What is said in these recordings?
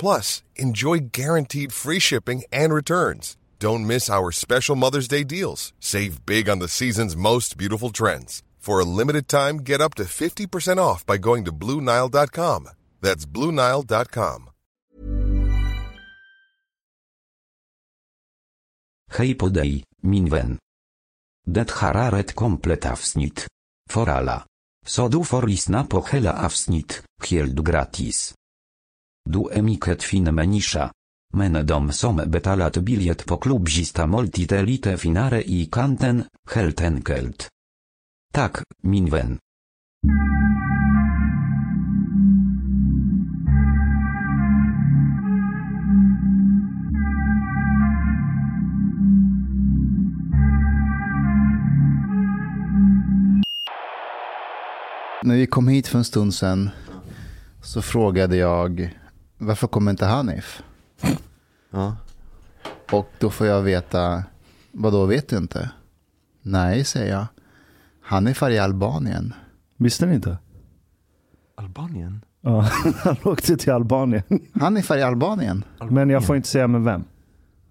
Plus, enjoy guaranteed free shipping and returns. Don't miss our special Mother's Day deals. Save big on the season's most beautiful trends. For a limited time, get up to 50% off by going to BlueNile.com. That's BlueNile.com. Hej podej, minwen. Det hararet komplet avsnitt. For alla. Så du får lyssna på hela avsnitt, helt gratis. Du emiket fin menisza. Men dom som betalat bilet på klubzista multitelite finare i kanten, helt enkelt. Tak, minwen. När vi kom hit för en stund sedan så frågade jag varför kommer inte Hanif? Ja. Och då får jag veta, vad då vet du inte? Nej, säger jag. Hanif är i Albanien. Visste ni inte? Albanien? Ja, han åkte till Albanien. Hanif är i Albanien? Men jag får inte säga med vem.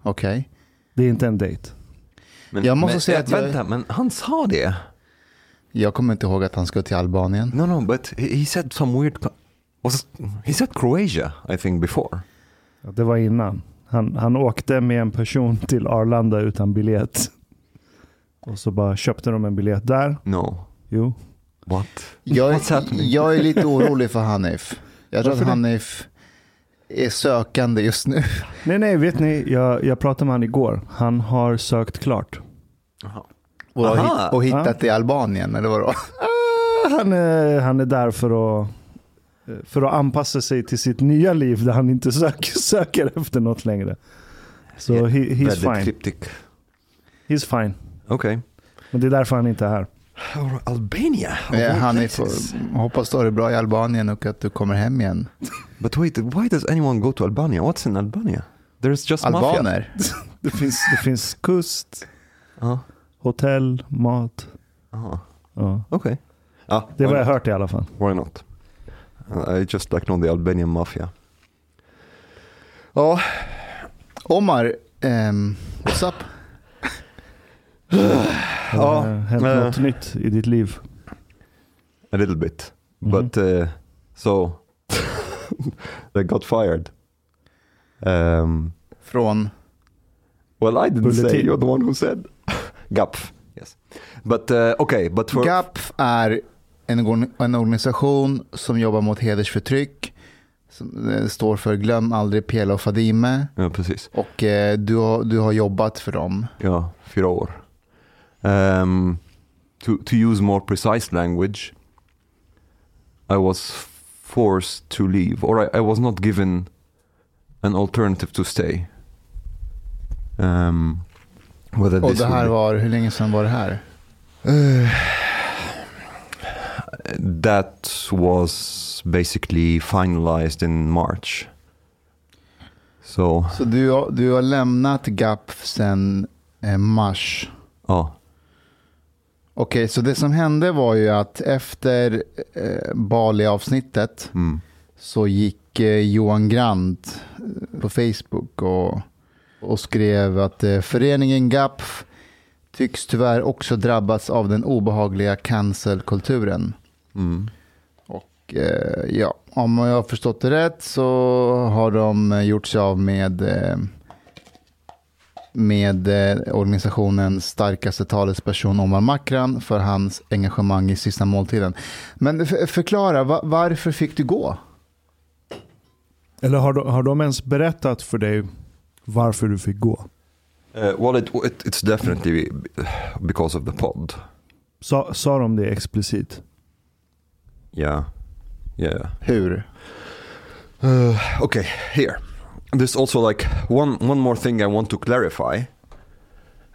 Okej. Det är inte en dejt. Men, Jag måste men, säga att jag- Vänta, men han sa det? Jag kommer inte ihåg att han skulle till Albanien. No, no, but he said some weird... Was he said Croatia, I think, before. Ja, Det var innan. Han, han åkte med en person till Arlanda utan biljett. Och så bara köpte de en biljett där. No. Jo. What? Jag, What's happening? jag är lite orolig för Hanif. Jag tror Varför att det? Hanif är sökande just nu. Nej, nej, vet ni? Jag, jag pratade med han igår. Han har sökt klart. Och, Aha. hit, och hittat i Albanien, eller vadå? Ah, Han är, han är där för att, för att anpassa sig till sitt nya liv där han inte söker, söker efter något längre. Så Yeah, he, he's Väldigt fine. cryptic. He's fine. Okej. Men det är därför han inte är här. Albania? Eh, all Hanif, places. hoppas du har det bra i Albanien och att du kommer hem igen. But wait, why does anyone go to Albania? What's in Albania? There's just mafia. Albaner? Det finns, det finns kust, Ja. hotell, mat. Aha. Ja. Okej. Ja, Det är vad jag hört i alla fall. Why not? Uh, I just like know the Albanian mafia. Ja, Omar, ehm, what's up? Har det hänt eh. något nytt i ditt liv? a little bit. Mhm. But uh, so they got fired. Um, Från? well, I didn't say. Bulletin. You're the one who said. GAPF. Yes. But uh, okay, but for GAPF är en, en organisation som jobbar mot hedersförtryck. Som eh, står för Glöm aldrig Pela och Fadime. Ja, precis. Och eh, du, har, du har jobbat för dem. Ja, fyra år. Um, to, to use more precise language, I was forced to leave, or I, I was not given an alternative to stay. Um, Och det här var, hur länge sedan var det här? be- that was basically finalized in March. So, Så du, har- du har lämnat GAP sedan eh, mars. ja. Okej, så det som hände var ju att efter eh, Bali-avsnittet Mm. så gick eh, Johan Grant eh, på Facebook och, och skrev att eh, föreningen GAPF tycks tyvärr också drabbats av den obehagliga cancelkulturen. Mm. Och eh, ja, om jag har förstått det rätt så har de gjort sig av med, eh, med eh, organisationens starkaste talesperson Omar Makran för hans engagemang i sista måltiden. Men förklara, va- varför fick du gå? Eller har de, har de ens berättat för dig varför du fick gå? Uh, well, it, it, it's definitely because of the pod. Sa, sa de det explicit? Yeah. Yeah. Hur? Uh, okay, here. There's also like one one more thing I want to clarify.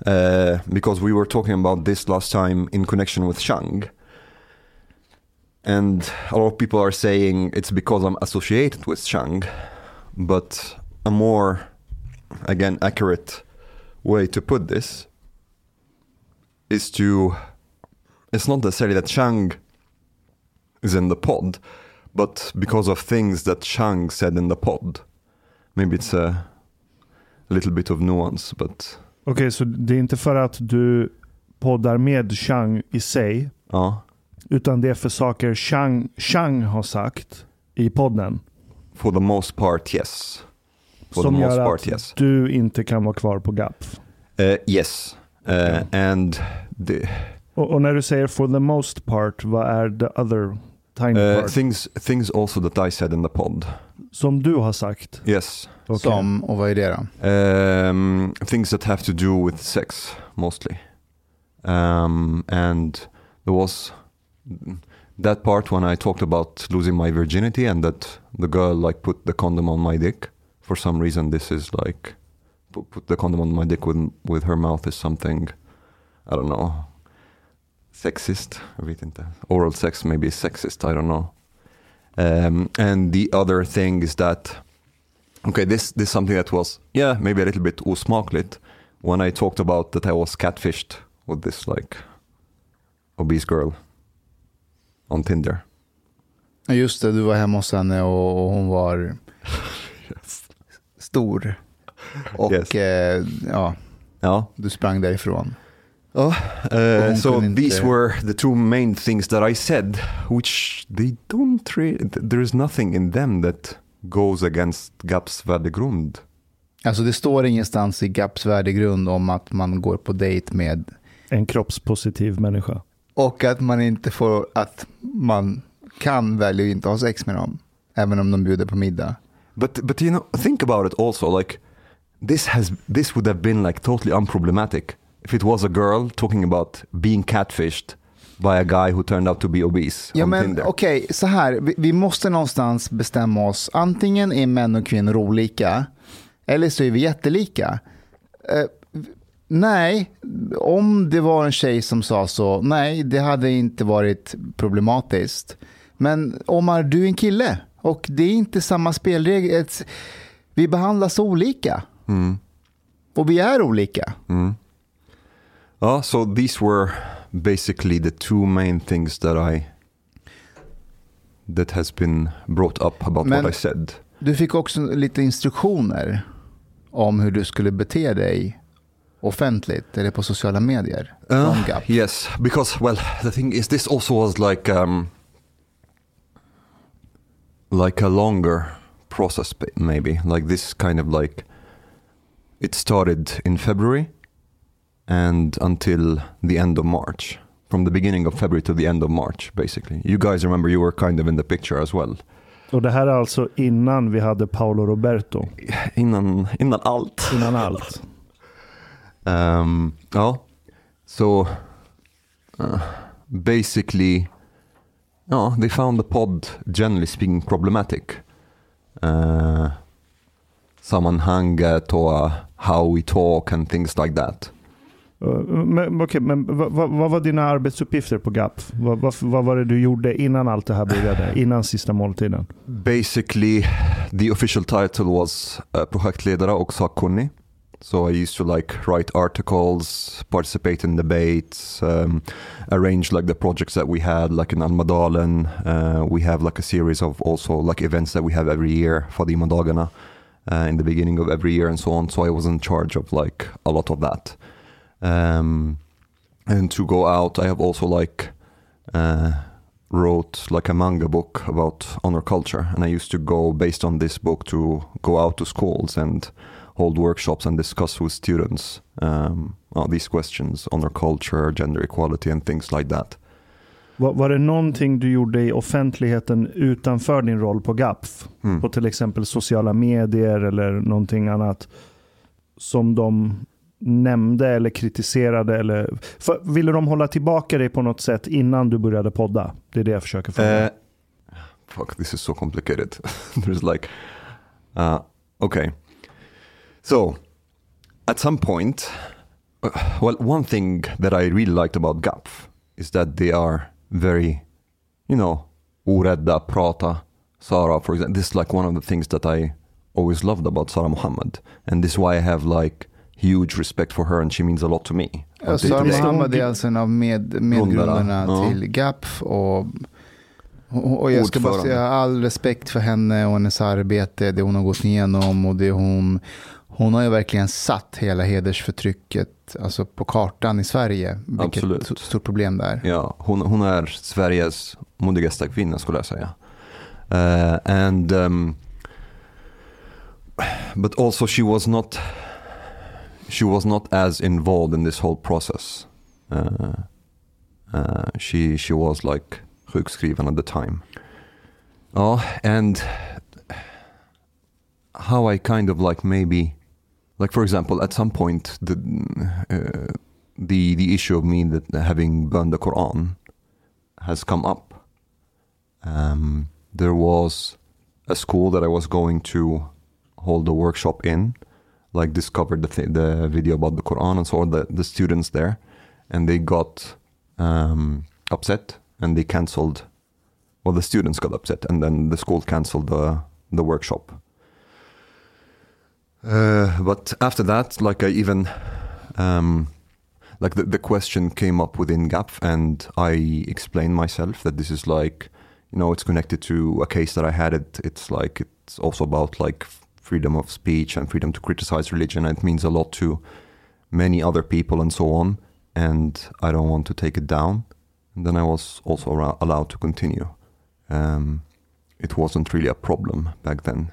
Uh, because we were talking about this last time in connection with Shang. And a lot of people are saying it's because I'm associated with Shang. But a more, again, accurate way to put this is to. It's not necessarily that Shang is in the pod, but because of things that Shang said in the pod. Maybe it's a little bit of nuance, but Okej, så det är inte för att du poddar med Chang i sig, ja, utan det är för saker Chang, Chang har sagt i podden for the most part, yes. For som the most gör part, att yes. du inte kan vara kvar på GAPF. Uh, yes, uh, and the Och, och när du säger for the most part, vad är the other tiny uh, part? things things also that I said in the pod. Som du har sagt. Yes, Okej. Som, och vad är det då? um, things that have to do with sex mostly, um, and there was that part when I talked about losing my virginity and that the girl like put the condom on my dick. For some reason, this is like put, put the condom on my dick with with her mouth is something I don't know sexist. Jag vet inte. Oral sex maybe is sexist. I don't know. Um, and the other thing is that okay, this this is something that was yeah maybe a little bit osmakligt when I talked about that I was catfished with this like obese girl on Tinder. Just det, du var hemma hos henne och, hon var stor. Och Yes. eh, ja, Ja. du sprang därifrån. Oh, uh, so inte- these were the two main things that I said, which they don't really. There is nothing in them that goes against GAPs värdegrund. Alltså det står ingenstans i GAPs värdegrund om att man går på dejt med En kroppspositiv människa. och att man inte får, att man kan välja att inte ha sex med dem. Även om de bjuder på middag. But but you know, think about it also. Like this has this would have been like totally unproblematic if it was a girl talking about being catfished by a guy who turned out to be obese Ja men okej, så här. Vi, vi måste någonstans bestämma oss. Antingen är män och kvinnor olika. Eller så är vi jättelika. Eh, nej, om det var en tjej som sa så, nej, det hade inte varit problematiskt. Men Omar, du är en kille. Och det är inte samma spelregler. Vi behandlas olika. Mm. Och vi är olika. Uh, so these were basically the two main things that I that has been brought up about Men- what I said. Du fick också lite instruktioner om hur du skulle bete dig offentligt eller på sociala medier. Uh, GAP. yes, because well, the thing is, this also was like um, like a longer process, maybe like this kind of like it started in February and until the end of March. From the beginning of February to the end of March, basically. You guys remember you were kind of in the picture as well. Och det här är alltså innan vi hade Paolo Roberto. Innan, innan allt. Innan allt. Um, ja, so uh, basically, ja, they found the pod generally speaking problematic. Uh, sammanhanget och uh, how we talk and things like that. Men, okay, men vad, vad, var dina arbetsuppgifter på GAP? Vad, vad, vad var det du gjorde innan allt det här började? Innan sista måltiden? Basically, the official title was uh, projektledare och sakkunnig. So I used to like write articles, participate in debates, um, arrange like the projects that we had, like in Almadalen. Uh, we have like a series of also like events that we have every year for the Madagana uh, in the beginning of every year and so on. So I was in charge of like a lot of that. Um, and to go out, I have also like uh, wrote like a manga book about honor culture, and I used to go based on this book to go out to schools and hold workshops and discuss with students um, these questions, honor culture, gender equality, and things like that. Var, var det någonting du gjorde i offentligheten utanför din roll på GAPF? Mm. På till exempel sociala medier eller någonting annat som de nämnde eller kritiserade? Eller, för, ville de hålla tillbaka dig på något sätt innan du började podda? Det är det jag försöker fråga. Uh, fuck, this is so complicated. There's like, uh, okay. So, at some point, uh, well, one thing that I really liked about GAPF is that they are very, you know, orädda, prata. Sara, for example, this is like one of the things that I always loved about Sara Muhammad. And this is why I have like huge respect for her and she means a lot to me. Sara day. Muhammad är alltså en av med, medgrundarna Ja. till GAPF. Och, och och jag ska bara säga all respekt för henne och hennes arbete, det hon har gått igenom och det hon... Hon har ju verkligen satt hela hedersförtrycket alltså på kartan i Sverige. Vilket Absolut. stort- stort problem där. Ja, hon, hon är Sveriges modigaste kvinna skulle jag säga. Uh, and um, but also she was not she was not as involved in this whole process. Uh, uh, she she was like sjukskriven at the time. Oh, and how I kind of like maybe like for example at some point the uh, the the issue of me that having burned the Quran has come up. Um, there was a school that I was going to hold a workshop in, like discovered the th- the video about the Quran and on, the the students there, and they got um, upset and they cancelled. Well, the students got upset, and then the school cancelled the the workshop. Uh, but after that, like I even um, like the, the question came up within GAP and I explained myself that this is like you know it's connected to a case that I had it it's like it's also about like freedom of speech and freedom to criticize religion. It means a lot to many other people and so on and I don't want to take it down and then I was also allow- allowed to continue um, it wasn't really a problem back then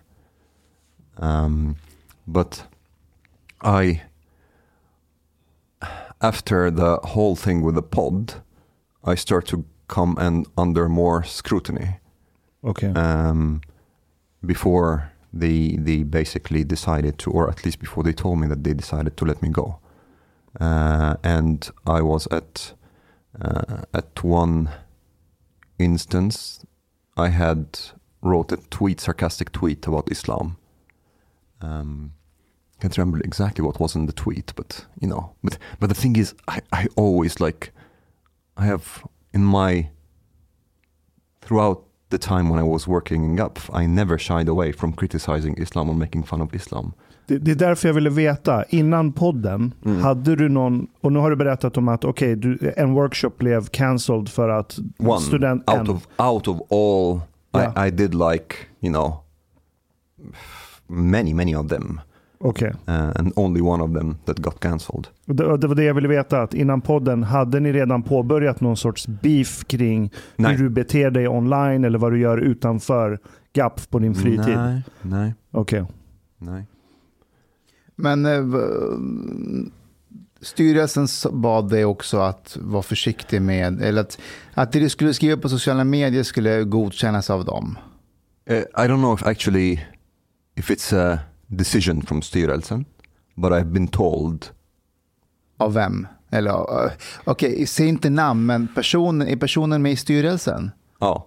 um, but I after the whole thing with the pod, I start to come and under more scrutiny. Okej. Um, before they they basically decided to, or at least before they told me that they decided to let me go. Uh, and I was at uh, at one instance, I had wrote a tweet, sarcastic tweet about Islam. Um, can't remember exactly what was in the tweet, but you know, but but the thing is, I I always like, I have in my throughout the time when I was working in GAP, I never shied away from criticizing Islam or making fun of Islam. Det, det är därför jag ville veta, innan podden, Mm. hade du någon, och nu har du berättat om att okej, du- en workshop blev cancelled för att One student... out en. of out of all, Yeah. I, I did like you know many many of them, Okej. uh, and only one of them that got cancelled. Det, det var det jag ville veta, att innan podden, hade ni redan påbörjat någon sorts beef kring Nej. hur du beter dig online eller vad du gör utanför GAP på din fritid? Nej, nej, Okej. nej. Men eh, styrelsen bad dig också att vara försiktig med, eller att, att det du skulle skriva på sociala medier skulle godkännas av dem. Uh, I don't know if actually if it's a decision from styrelsen, but I've been told. Av vem? Eller, eh, okej, säg inte namn, men personen, är personen med i styrelsen? Oh,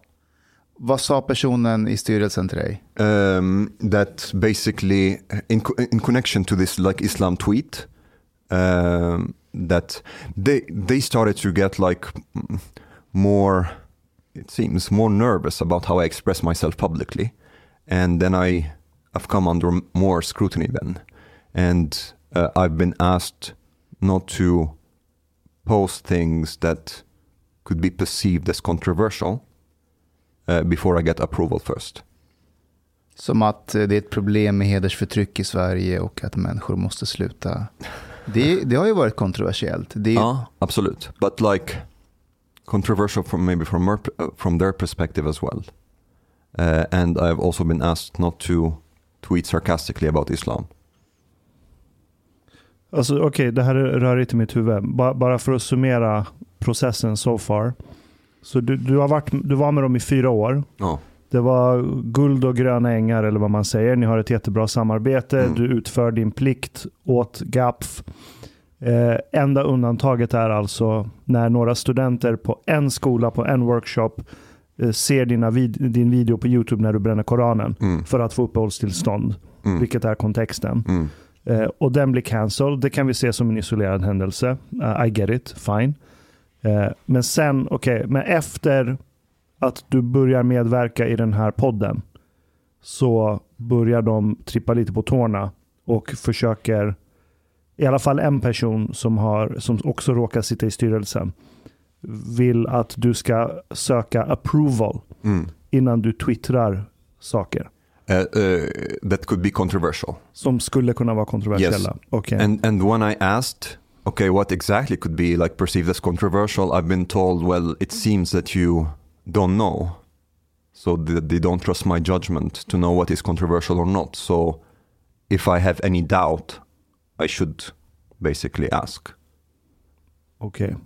Vad sa personen i styrelsen till dig? um, that basically in in connection to this like Islam tweet, um, that they they started to get like more it seems more nervous about how I express myself publicly and then I have come under more scrutiny then and uh, I've been asked not to post things that could be perceived as controversial uh, before I get approval first. Som att eh, det är ett problem med hedersförtryck i Sverige och att människor måste sluta. Det, det har ju varit kontroversiellt. Det, Ja, absolut. But like controversial from maybe from uh, from their perspective as well. Uh, and I've also been asked not to tweet sarcastically about Islam. Alltså okej, det här är rörigt i mitt huvud. Ba- bara för att summera processen so far. Så du, du, har varit, du var med dem i fyra år. Ja, Det var guld och gröna ängar eller vad man säger. Ni har ett jättebra samarbete. Mm. Du utför din plikt åt GAPF. Eh, enda undantaget är alltså när några studenter på en skola, på en workshop ser dina vid- din video på YouTube när du bränner Koranen Mm. för att få uppehållstillstånd. Mm. Vilket är kontexten. Mm. Eh, och den blir cancelled. Det kan vi se som en isolerad händelse. Uh, I get it, fine. Eh, men sen, okej, men efter att du börjar medverka i den här podden så börjar de trippa lite på tårna och försöker, i alla fall en person som, har, som också råkar sitta i styrelsen, vill att du ska söka approval Mm. innan du twittrar saker Uh, uh, that could be controversial. som skulle kunna vara kontroversiella. Okej. And and when I asked, okay, what exactly could be like perceived as controversial, I've been told, well, it seems that you don't know, so th- they don't trust my judgment to know what is controversial or not. So if I have any doubt, I should basically ask. Okej.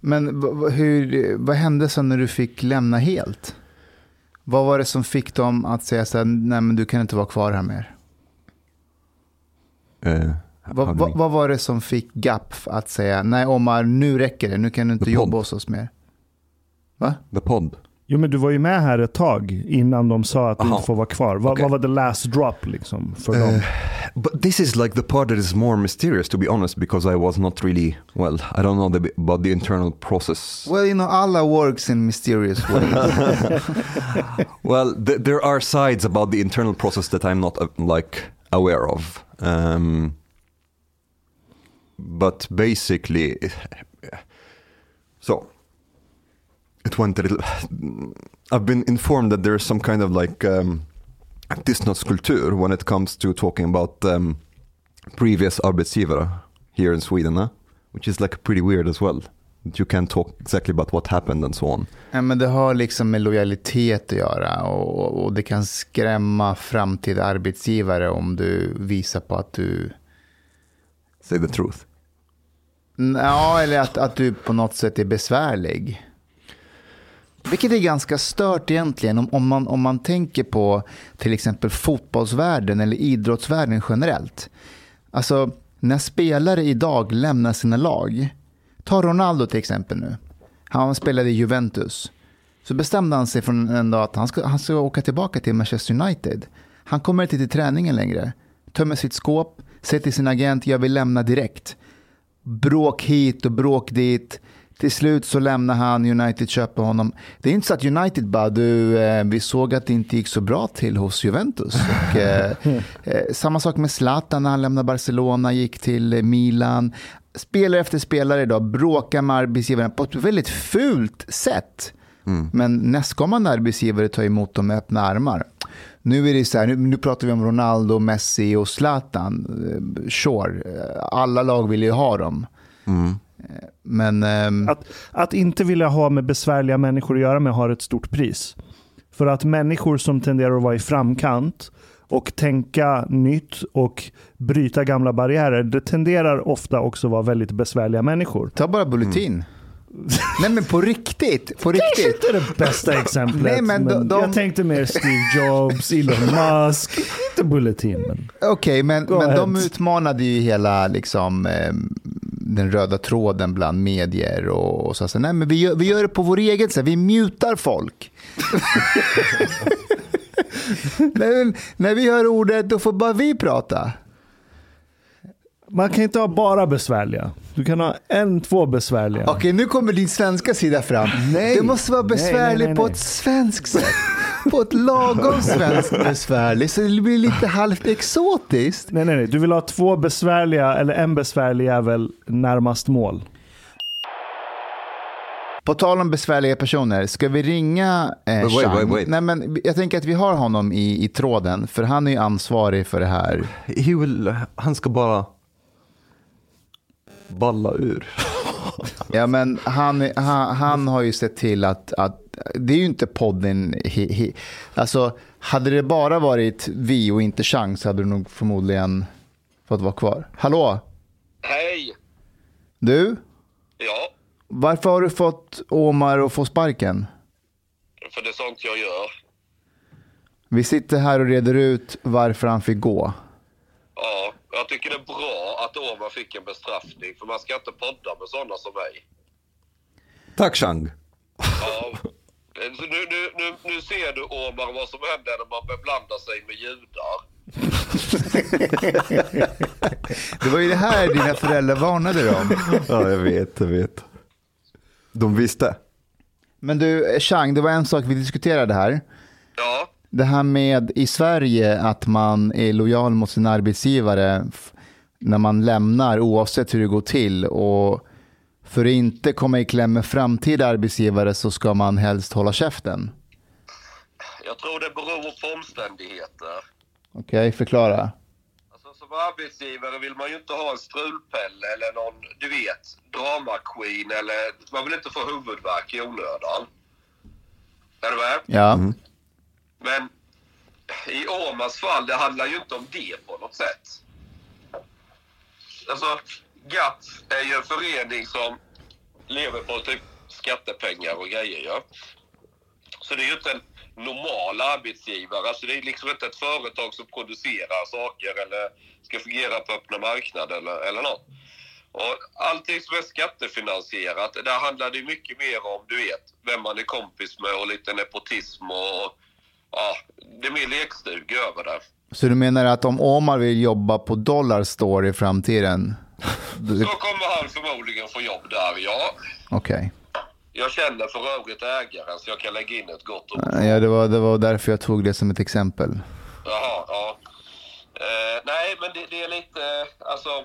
Men hur, vad hände sen när du fick lämna helt? Vad var det som fick dem att säga så här, nej men du kan inte vara kvar här mer? Uh, Vad, vad, vad var det som fick GAPF att säga, nej Omar, nu räcker det, nu kan du inte The jobba podd. hos oss mer? Va? the pod. Jo men du var ju med här ett tag innan de sa att du Aha. inte får vara kvar. Vad, Okej. vad var the last drop liksom för Eh, dem? But this is like the part that is more mysterious, to be honest, because I was not really well. I don't know the, about the internal process. Well, you know, Allah works in mysterious ways. Well, th- there are sides about the internal process that I'm not uh, like aware of. Um, but basically, so it went a little. I've been informed that there's some kind of like um, tystnadskultur when it comes to talking about um, previous arbetsgivare here in Sweden, huh? which is like pretty weird as well. You can't talk exactly about what happened and so on. ja, men det har liksom med lojalitet att göra och, och det kan skrämma framtida arbetsgivare om du visar på att du Say the truth. Ja, eller att, att du på något sätt är besvärlig. Vilket är ganska stört egentligen om, om, man, om man tänker på till exempel fotbollsvärlden eller idrottsvärlden generellt. Alltså, när spelare idag lämnar sina lag, ta Ronaldo till exempel nu. Han spelade i Juventus. Så bestämde han sig från en dag att han ska, han ska åka tillbaka till Manchester United. Han kommer inte till träningen längre. Tömmer sitt skåp, säger till sin agent, jag vill lämna direkt bråk hit och bråk dit. Till slut så lämnar han, United köper honom. Det är inte så att United bara, du, eh, vi såg att det inte gick så bra till hos Juventus. Och, eh, eh, samma sak med Zlatan när han lämnade Barcelona, gick till eh, Milan. Spelare efter spelare idag bråkar med arbetsgivaren på ett väldigt fult sätt. Men nästkommande arbetsgivare tar emot dem med öppna armar. Nu är det så här, nu, nu pratar vi om Ronaldo, Messi och Zlatan. Eh, Sure, alla lag vill ju ha dem. Eh, Men ehm, Att, att inte vilja ha med besvärliga människor att göra med har ett stort pris. För att människor som tenderar att vara i framkant och tänka nytt och bryta gamla barriärer, det tenderar ofta också att vara väldigt besvärliga människor. ta bara Bulletin. Nej men på riktigt, på riktigt. Inte det bästa exemplet. Nej, men men de- Jag tänkte mer Steve Jobs, Elon Musk, inte Bulletin. Men... Okej, men, Go men de utmanade ju hela liksom, ehm, den röda tråden bland medier och, och så. så nej, men vi, gör, vi gör det på vår egen sätt, vi mutar folk. Men när vi hör ordet, då får bara vi prata. Man kan inte ha bara besvärliga. Du kan ha en, två besvärliga. Okej, nu kommer din svenska sida fram. Nej. Det måste vara Nej, besvärlig nej, nej, på ett svenskt sätt. På ett lagom svenskt besvärlig, så det blir lite halvt exotiskt. Nej, nej, nej. Du vill ha två besvärliga eller en besvärlig jävel närmast mål. På tal om besvärliga personer, ska vi ringa eh, Wait, wait, Chang? wait, wait. Nej, men jag tänker att vi har honom i, i tråden, för han är ju ansvarig för det här. He will, han ska bara balla ur. Ja, men han, han, han har ju sett till att, att det är ju inte podden. He, he, alltså, hade det bara varit vi och inte Chang så hade du nog förmodligen fått vara kvar. Hallå, Hej! du? Ja, Varför har du fått Omar att få sparken? för det är sånt jag gör. Vi sitter här och reder ut varför han fick gå. Ja, jag tycker det är bra att Omar fick en bestraffning, för man ska inte podda med sådana som mig. Tack Chang. Ja. Så nu, nu, nu, nu ser du Omar vad som händer när man beblanda sig med judar. Det var ju det här dina föräldrar varnade dig om. Ja, jag vet, jag vet. De visste. Men du, Chang, det var en sak vi diskuterade här. Ja, Det här med i Sverige att man är lojal mot sin arbetsgivare när man lämnar oavsett hur det går till. Och för att inte komma i kläm med framtida arbetsgivare så ska man helst hålla käften. jag tror det beror på omständigheter. Okej, förklara. Alltså, som arbetsgivare vill man ju inte ha en strulpelle eller någon, du vet, drama queen eller man vill inte få huvudvärk i onödan. Är du med? Ja, Men i Omars fall, det handlar ju inte om det på något sätt. Alltså, GATT är ju en förening som lever på typ skattepengar och grejer. Ja. Så det är ju inte en normal arbetsgivare. Alltså det är liksom inte ett företag som producerar saker eller ska fungera på öppna marknaden eller, eller något. Och allting som är skattefinansierat, där handlar det mycket mer om, du vet, vem man är kompis med och lite nepotism och ja, det är mer lekstuga över det. så du menar att om Omar vill jobba på Dollar Store i framtiden? Så kommer han förmodligen få jobb där, ja. Okej. Jag känner för övrigt ägaren så jag kan lägga in ett gott ord. Ja, det var, det var därför jag tog det som ett exempel. Jaha, ja. Eh, nej, men det, det är lite, alltså,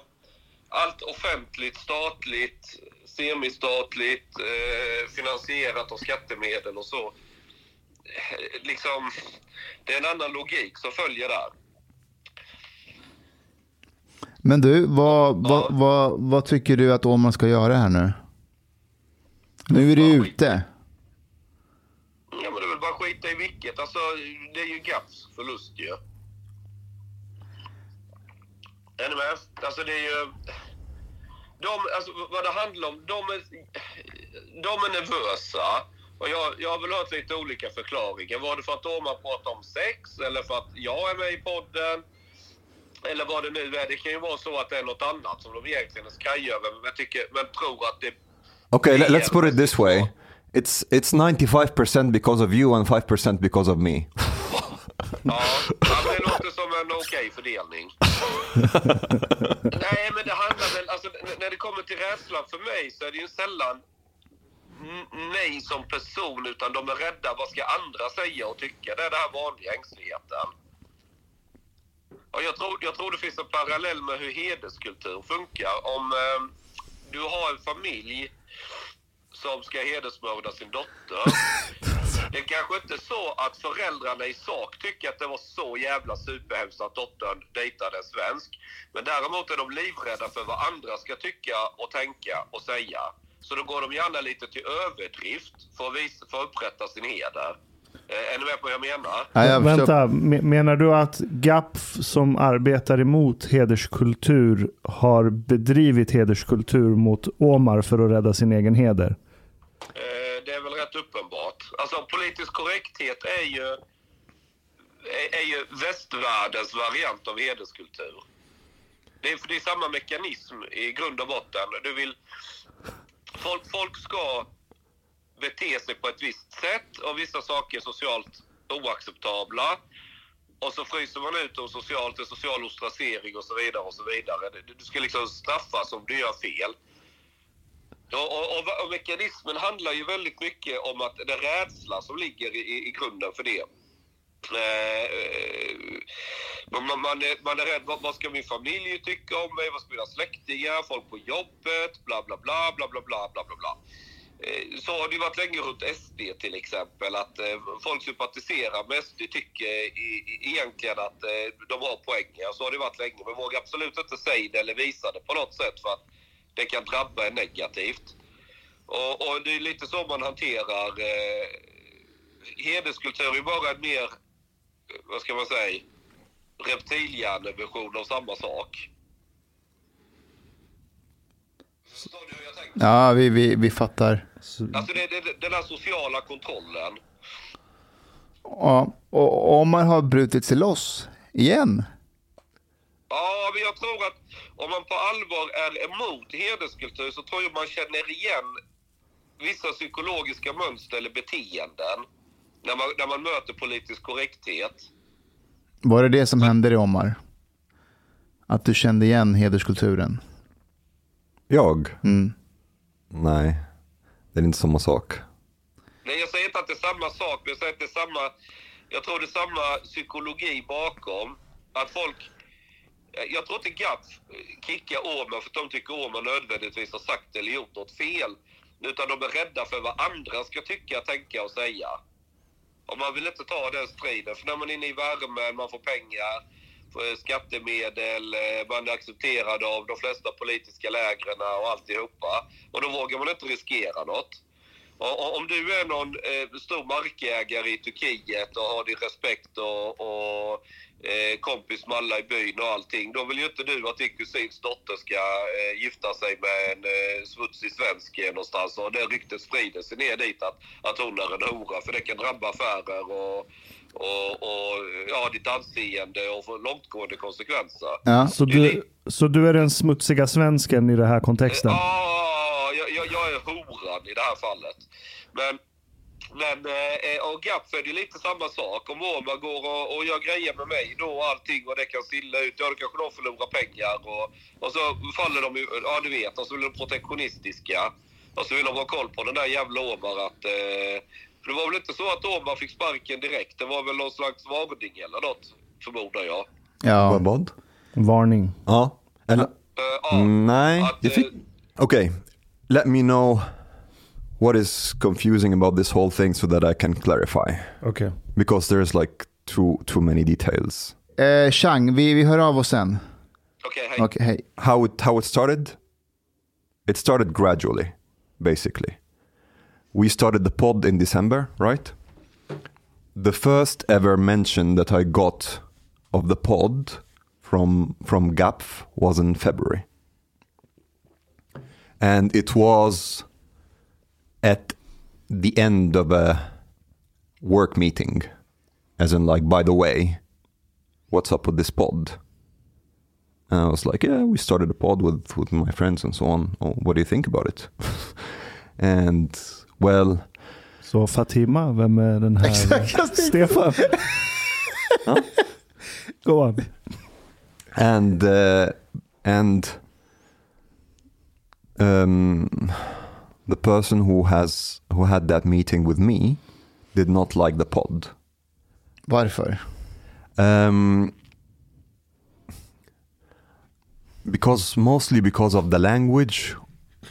allt offentligt, statligt, semistatligt, eh, finansierat av skattemedel och så. Eh, liksom, det är en annan logik som följer där. Men du, vad, vad, vad, vad tycker du att Omar ska göra här nu? Nu är du ute. Ja, men det är väl bara skita i vilket. Alltså, det är ju GAPs förlust ju. Är ni med? Alltså det är ju... De, alltså, vad det handlar om, de är, de är nervösa. Och jag, jag har väl hört lite olika förklaringar. Var det för att Omar pratar om sex eller för att jag är med i podden? Eller vad det nu är. Det kan ju vara så att det är något annat som de egentligen är skraj över. Men tycker, men tror att det... Okay, let, let's put it this way. It's it's 95% because of you and 5% because of me. Ja, men det låter som en okej fördelning. Nej, men det handlar väl, alltså när det kommer till rädslan för mig så är det ju sällan mig som person utan de är rädda, vad ska andra säga och tycka? Det är den här vanliga ängsligheten. Och jag, tror, jag tror det finns en parallell med hur hederskultur funkar. Om eh, du har en familj som ska hedersmörda sin dotter. Det är kanske inte så att föräldrarna i sak tycker att det var så jävla superhemskt att dottern dejtade en svensk. Men däremot är de livrädda för vad andra ska tycka och tänka och säga. Så då går de gärna lite till överdrift för att, visa, för att upprätta sin heder. Eh, är ni med på vad jag menar? Ja, jag. Vänta, me- menar du att GAPF som arbetar emot hederskultur har bedrivit hederskultur mot Omar för att rädda sin egen heder? Eh, Det är väl rätt uppenbart. Alltså politisk korrekthet är ju, är, är ju västvärldens variant av hederskultur. Det är, det är samma mekanism i grund och botten. Du vill, folk, folk ska bete sig på ett visst sätt och vissa saker är socialt oacceptabla. och så fryser man ut dem socialt, det är social ostracering och så vidare och så vidare. Du, ska liksom straffas om du gör fel. Och, och, och, och mekanismen handlar ju väldigt mycket om att det är rädsla som ligger i, i grunden för det. Eh, eh, man, man, man, är, man är rädd, vad, vad ska min familj tycka om mig? Vad ska mina släktingar, folk på jobbet, bla bla bla, bla bla bla, bla bla bla. Eh, så har det ju varit länge runt SD till exempel, att eh, folk sympatiserar med SD, tycker eh, egentligen att de har poänger. Så har det varit länge, men vågar absolut inte säga det eller visa det på något sätt för att det kan drabba en negativt. Och, och det är lite så man hanterar eh, hederskultur är bara en mer, vad ska man säga, reptilhjärneversion av samma sak. Förstår du hur jag tänker? Ja, vi, vi, vi fattar. Alltså det, det, den här sociala kontrollen. Ja, och om man har brutit sig loss igen. Ja, men jag tror att om man på allvar är emot hederskultur så tror jag man känner igen vissa psykologiska mönster eller beteenden när man, när man möter politisk korrekthet. Var det det som hände dig, Omar? Att du kände igen hederskulturen? Jag? Mm. Nej, det är inte samma sak. Nej, jag säger inte att det är samma sak, men jag säger att det är samma... Jag tror det är samma psykologi bakom. Att folk... Jag tror inte GAF kickar Åman för att de tycker Åman nödvändigtvis har sagt eller gjort något fel. Utan de är rädda för vad andra ska tycka, tänka och säga. Och man vill inte ta den striden, för när man är inne i värmen, man får pengar, Eh, skattemedel, eh, man är accepterad av de flesta politiska lägren och alltihopa. Och då vågar man inte riskera något. Och, och om du är någon eh, stor markägare i Turkiet och har din respekt och, och eh, kompis med alla i byn och allting, då vill ju inte du att din kusins dotter ska eh, gifta sig med en eh, smutsig svensk någonstans och det ryktet sprider sig ner dit att, att hon är en hora, för det kan drabba affärer och, och, och ja, ditt anseende och få långtgående konsekvenser. Ja. Så du, så du är den smutsiga svensken i den här kontexten? Ja, jag, jag, jag är horan i det här fallet. Men, men eh, och GAPF är lite samma sak. Om Åman går och, och gör grejer med mig då och allting och det kan silla ut, ja då kanske de förlorar pengar och, och så faller de ja du vet, och så blir de protektionistiska. Och så vill de ha koll på den där jävla Omar att... Eh, för det var väl inte så att Omar fick sparken direkt? Det var väl någon slags varning eller något, förmodar jag. Ja. Vad? Varning. Ja, eller? Eh, ja, Nej, eh, Okay, let me know what is confusing about this whole thing so that I can clarify. Okej. Because there's like too too many details. Eh, Chang, vi, vi hör av oss sen. Okej, hej. Okej, hej. How it how it started? It started gradually, basically. We started the pod in December, right? The first ever mention that I got of the pod from from GAPF was in February. And it was at the end of a work meeting. As in like, by the way, what's up with this pod? And I was like, yeah, we started a pod with, with my friends and so on. Oh, what do you think about it? and well, Så Fatima, vem är den här? Stefan? Go on. and uh, and um, the person who has who had that meeting with me did not like the pod. Varför? Um, because mostly because of the language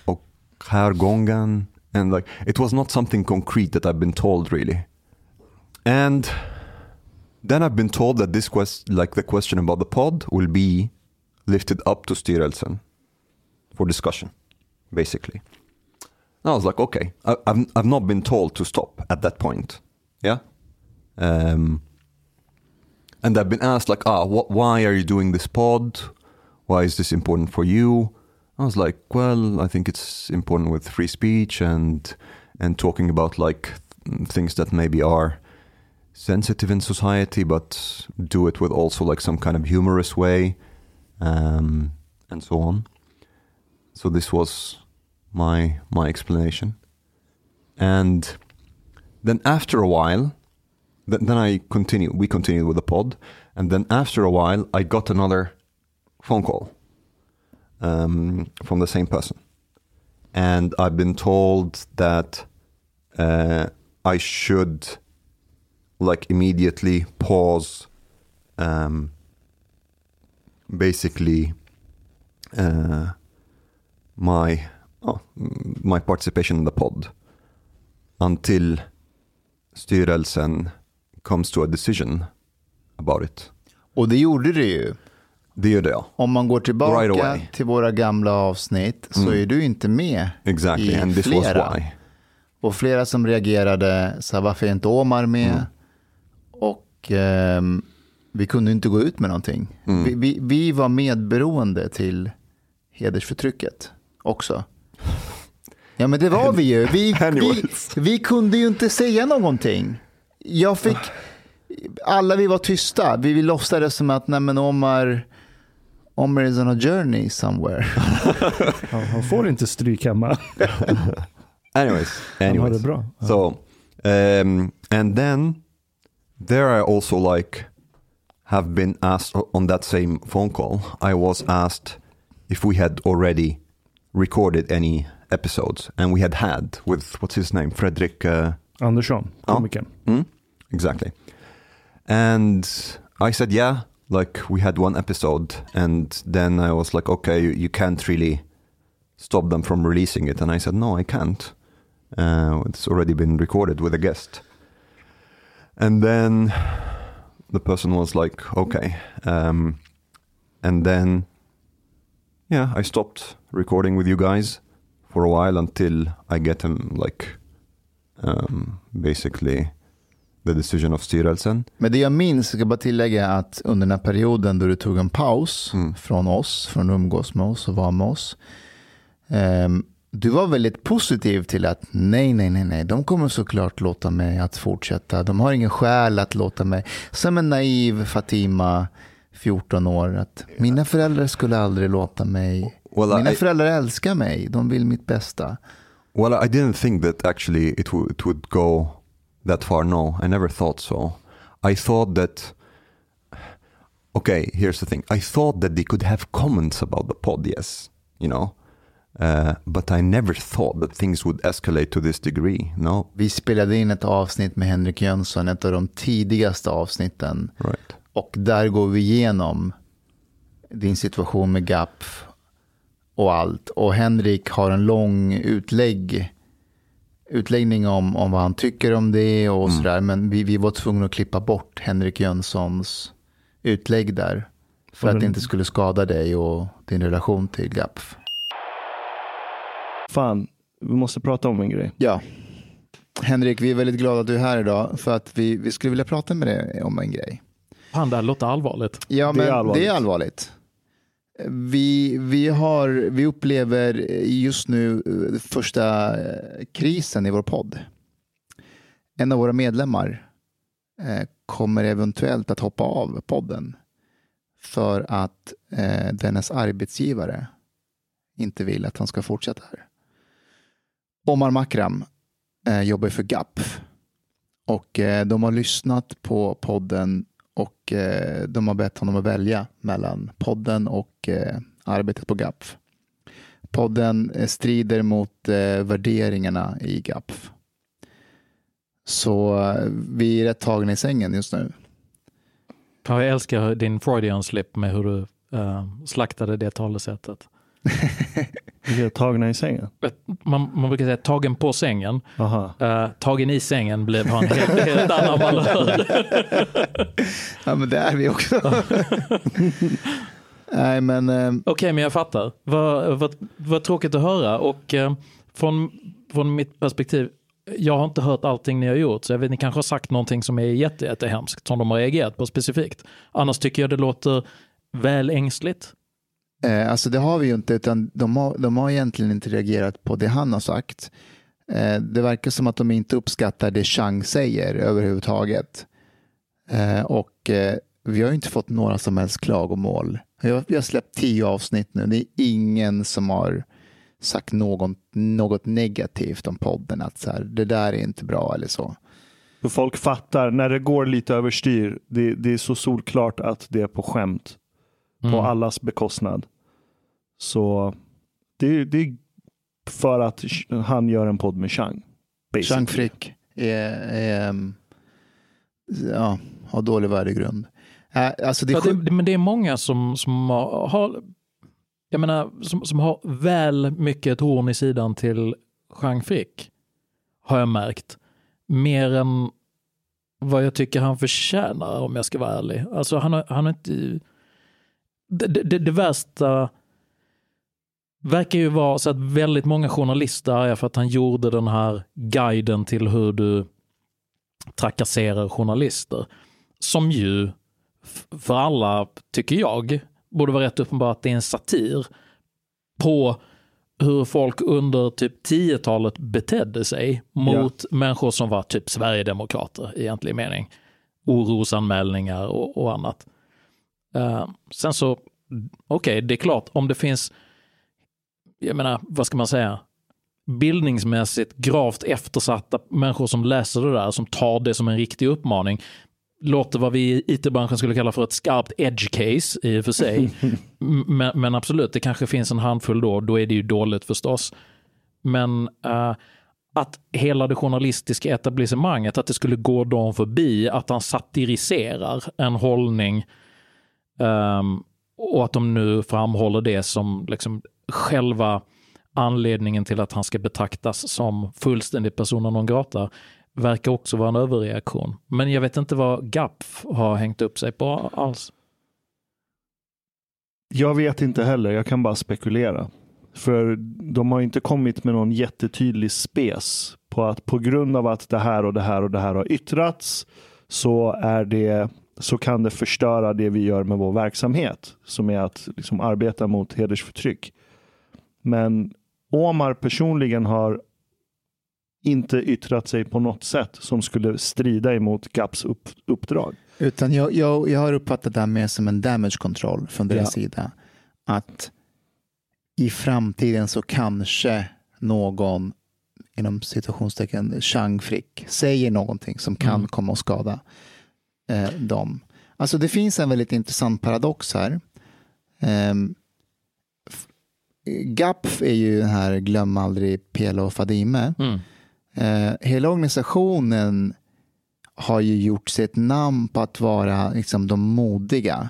och jargongen and like it was not something concrete that I've been told really. And then I've been told that this quest like the question about the pod will be lifted up to styrelsen for discussion basically. And I was like, okay, I, I've I've not been told to stop at that point. Yeah. Um, and I've been asked like, ah, what, why are you doing this pod? Why is this important for you? I was like, well, I think it's important with free speech and and talking about like th- things that maybe are sensitive in society, but do it with also like some kind of humorous way, um, and so on. So this was my my explanation, and then after a while, th- then I continued. We continued with the pod, and then after a while, I got another phone call um, from the same person, and I've been told that uh, I should like immediately pause, um, basically, uh, my oh, my participation in the pod until styrelsen comes to a decision about it. Och det gjorde det ju. Det gjorde jag. Om man går tillbaka Right till våra gamla avsnitt så Mm. är du inte med Exactly, i and flera. Och flera som reagerade, så här, varför är inte Omar med? Mm. Och ehm, vi kunde inte gå ut med någonting. Mm. Vi, vi, vi var medberoende till hedersförtrycket också. Ja men det var vi ju. Vi, vi, vi kunde ju inte säga någonting. Jag fick, alla vi var tysta. Vi, vi låtsades som att, nej men Omar, Omar is on a journey somewhere. Ja, han får inte stryk hemma. Anyways, Han anyways. det bra. Ja. So, um, and then there I also like have been asked on that same phone call. I was asked if we had already recorded any episodes, and we had had with what's his name, Fredrik. Uh, Andersson, Ja. komikern. Mm, exactly. And I said, yeah, like we had one episode. And then I was like, okay, you, you can't really stop them from releasing it. And I said, no, I can't. Uh, it's already been recorded with a guest. And then the person was like, okay. Um, and then, yeah, I stopped recording with you guys for a while until I get them like um, basically the decision of styrelsen. Men det jag minns, jag ska bara tillägga att under den här perioden då du tog en paus Mm. från oss, från att umgås med oss och vara med oss. ehm, du var väldigt positiv till att nej, nej, nej, nej, de kommer såklart låta mig att fortsätta. De har ingen skäl att låta mig. Som en naiv Fatima, 14 år, att mina föräldrar skulle aldrig låta mig. Well, Mina I- föräldrar älskar mig, de vill mitt bästa. Well, I didn't think that actually it, it would go that far. No, I never thought so. I thought that. Okay, here's the thing. I thought that they could have comments about the pod, yes, you know, uh, but I never thought that things would escalate to this degree. No, Vi spelade in ett avsnitt med Henrik Jönsson, ett av de tidigaste avsnitten. right. Och där går vi igenom din situation med GAP och allt. Och Henrik har en lång utlägg, utläggning om, om vad han tycker om det och sådär. Men vi, vi var tvungna att klippa bort Henrik Jönssons utlägg där. För att det inte skulle skada dig och din relation till GAP. Fan, vi måste prata om en grej. Ja. Henrik, vi är väldigt glada att du är här idag. För att vi, vi skulle vilja prata med dig om en grej. Fan, det här låter allvarligt. Ja, Det är men allvarligt. det är allvarligt. Vi, vi, har, vi upplever just nu eh, första eh, krisen i vår podd. En av våra medlemmar eh, kommer eventuellt att hoppa av podden för att eh, dennes arbetsgivare inte vill att han ska fortsätta här. Omar Makram eh, jobbar för GAPF och eh, de har lyssnat på podden och eh, de har bett honom att välja mellan podden och eh, arbetet på GAPF. Podden eh, strider mot eh, värderingarna i GAPF. Så eh, vi är rätt tagna i sängen just nu. Jag älskar din Freudian slip med hur du eh, slaktade det talesättet. Vi är tagna i sängen. Man, man brukar säga tagen på sängen. Aha. Uh, tagen i sängen blev han helt, helt annan valör. Ja, men det är vi också. Nej, men eh, Okej, men jag fattar. Vad, vad, vad tråkigt att höra. Och eh, från, från mitt perspektiv, jag har inte hört allting ni har gjort, så jag vet ni kanske har sagt någonting som är jätte, jättehemskt, som de har reagerat på specifikt. Annars tycker jag det låter väl ängsligt. Eh, alltså det har vi ju inte, utan de har, de har egentligen inte reagerat på det han har sagt. Eh, det verkar som att de inte uppskattar det Chang säger överhuvudtaget. Eh, och eh, vi har ju inte fått några som helst klagomål. Jag, vi har släppt tio avsnitt nu. Det är ingen som har sagt någon, något negativt om podden. Att så här, det där är inte bra eller så. För folk fattar, när det går lite överstyr, det, det är så solklart att det är på skämt. På Mm. allas bekostnad. Så det, det är för att han gör en podd med Chang. basically. Chang Frick är, är, ehm, ja, har dålig värdegrund. Äh, alltså det är Ja, det, men det är många som, som har, jag menar, som, som har väl mycket horn i sidan till Jean Frick. Har jag märkt. Mer än vad jag tycker han förtjänar om jag ska vara ärlig. Alltså han har, han har inte... Det, det, det värsta verkar ju vara så att väldigt många journalister är för att han gjorde den här guiden till hur du trakasserar journalister. Som ju för alla, tycker jag, borde vara rätt uppenbart att det är en satir på hur folk under typ 10-talet betedde sig mot människor som var typ Sverigedemokrater i egentlig mening. Orosanmälningar och, och annat. Eh, sen så, okej, det är klart, om det finns, jag menar, vad ska man säga, bildningsmässigt gravt eftersatta människor som läser det där, som tar det som en riktig uppmaning, låter vad vi i it-branschen skulle kalla för ett skarpt edge case i och för sig. Men, men absolut, det kanske finns en handfull då, då är det ju dåligt förstås. Men eh, att hela det journalistiska etablissemanget, att det skulle gå dem förbi, att han satiriserar en hållning Um, och att de nu framhåller det som liksom själva anledningen till att han ska betraktas som fullständig persona non grata verkar också vara en överreaktion. Men jag vet inte vad GAPF har hängt upp sig på alls. Jag vet inte heller, jag kan bara spekulera. För de har inte kommit med någon jättetydlig spes på att på grund av att det här och det här och det här har yttrats så är det så kan det förstöra det vi gör med vår verksamhet som är att liksom arbeta mot hedersförtryck. Men Omar personligen har inte yttrat sig på något sätt som skulle strida emot GAPs upp, uppdrag. Utan jag, jag, jag har uppfattat det här mer som en damage control från deras Ja. sida. Att i framtiden så kanske någon inom situationstecken Chang Frick säger någonting som kan Mm. komma att skada eh, dem. Alltså det finns en väldigt intressant paradox här. F- GAPF är ju den här glöm aldrig Pela och Fadime. Mm. Eh, hela organisationen har ju gjort sig ett namn på att vara liksom, de modiga.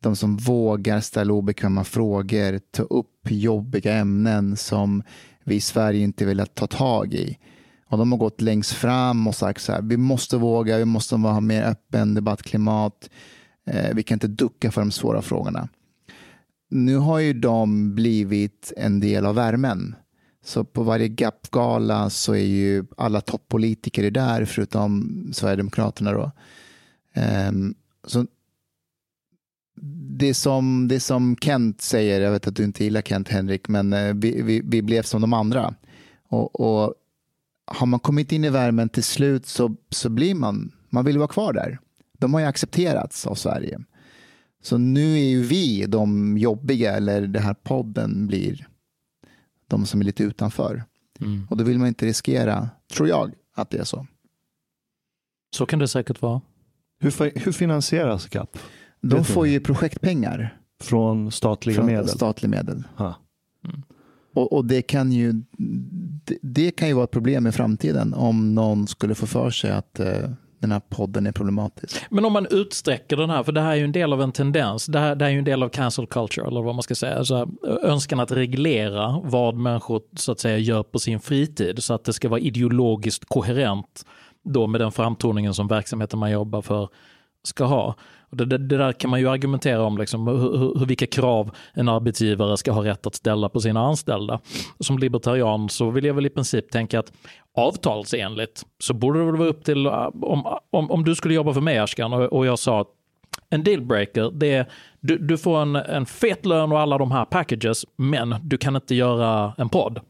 De som vågar ställa obekväma frågor, ta upp jobbiga ämnen som vi i Sverige inte velat ta tag i. Och de har gått längst fram och sagt så här, vi måste våga, vi måste ha mer öppen debattklimat. Eh, vi kan inte ducka för de svåra frågorna. Nu har ju de blivit en del av värmen. Så på varje GAP-gala så är ju alla toppolitiker där förutom Sverigedemokraterna då. Eh, så det som, det som Kent säger, jag vet att du inte gillar Kent Henrik, men eh, vi, vi, vi blev som de andra. Och, och har man kommit in i värmen till slut så, så blir man, man vill vara kvar där. De har ju accepterats av Sverige. Så nu är ju vi de jobbiga, eller den här podden blir de som är lite utanför. Mm. Och då vill man inte riskera, tror jag, att det är så. Så kan det säkert vara. Hur, hur finansieras GAP? De får ju projektpengar Från statliga från medel? statliga medel. Ha. Och, och det, kan ju, det, det kan ju vara ett problem i framtiden om någon skulle få för sig att eh, den här podden är problematisk. Men om man utsträcker den här, för det här är ju en del av en tendens, det här, det här är ju en del av cancel culture, eller vad man ska säga. Alltså, önskan att reglera vad människor så att säga gör på sin fritid, så att det ska vara ideologiskt koherent då med den framtoningen som verksamheten man jobbar för ska ha. Och det, det, det där kan man ju argumentera om, liksom, hur, hur, vilka krav en arbetsgivare ska ha rätt att ställa på sina anställda. Som libertarian så vill jag väl i princip tänka att avtalsenligt så borde det väl vara upp till, eh, om, om, om du skulle jobba för mig Ashkan och, och jag sa att en dealbreaker, det är du, du får en, en fet lön och alla de här packages, men du kan inte göra en podd.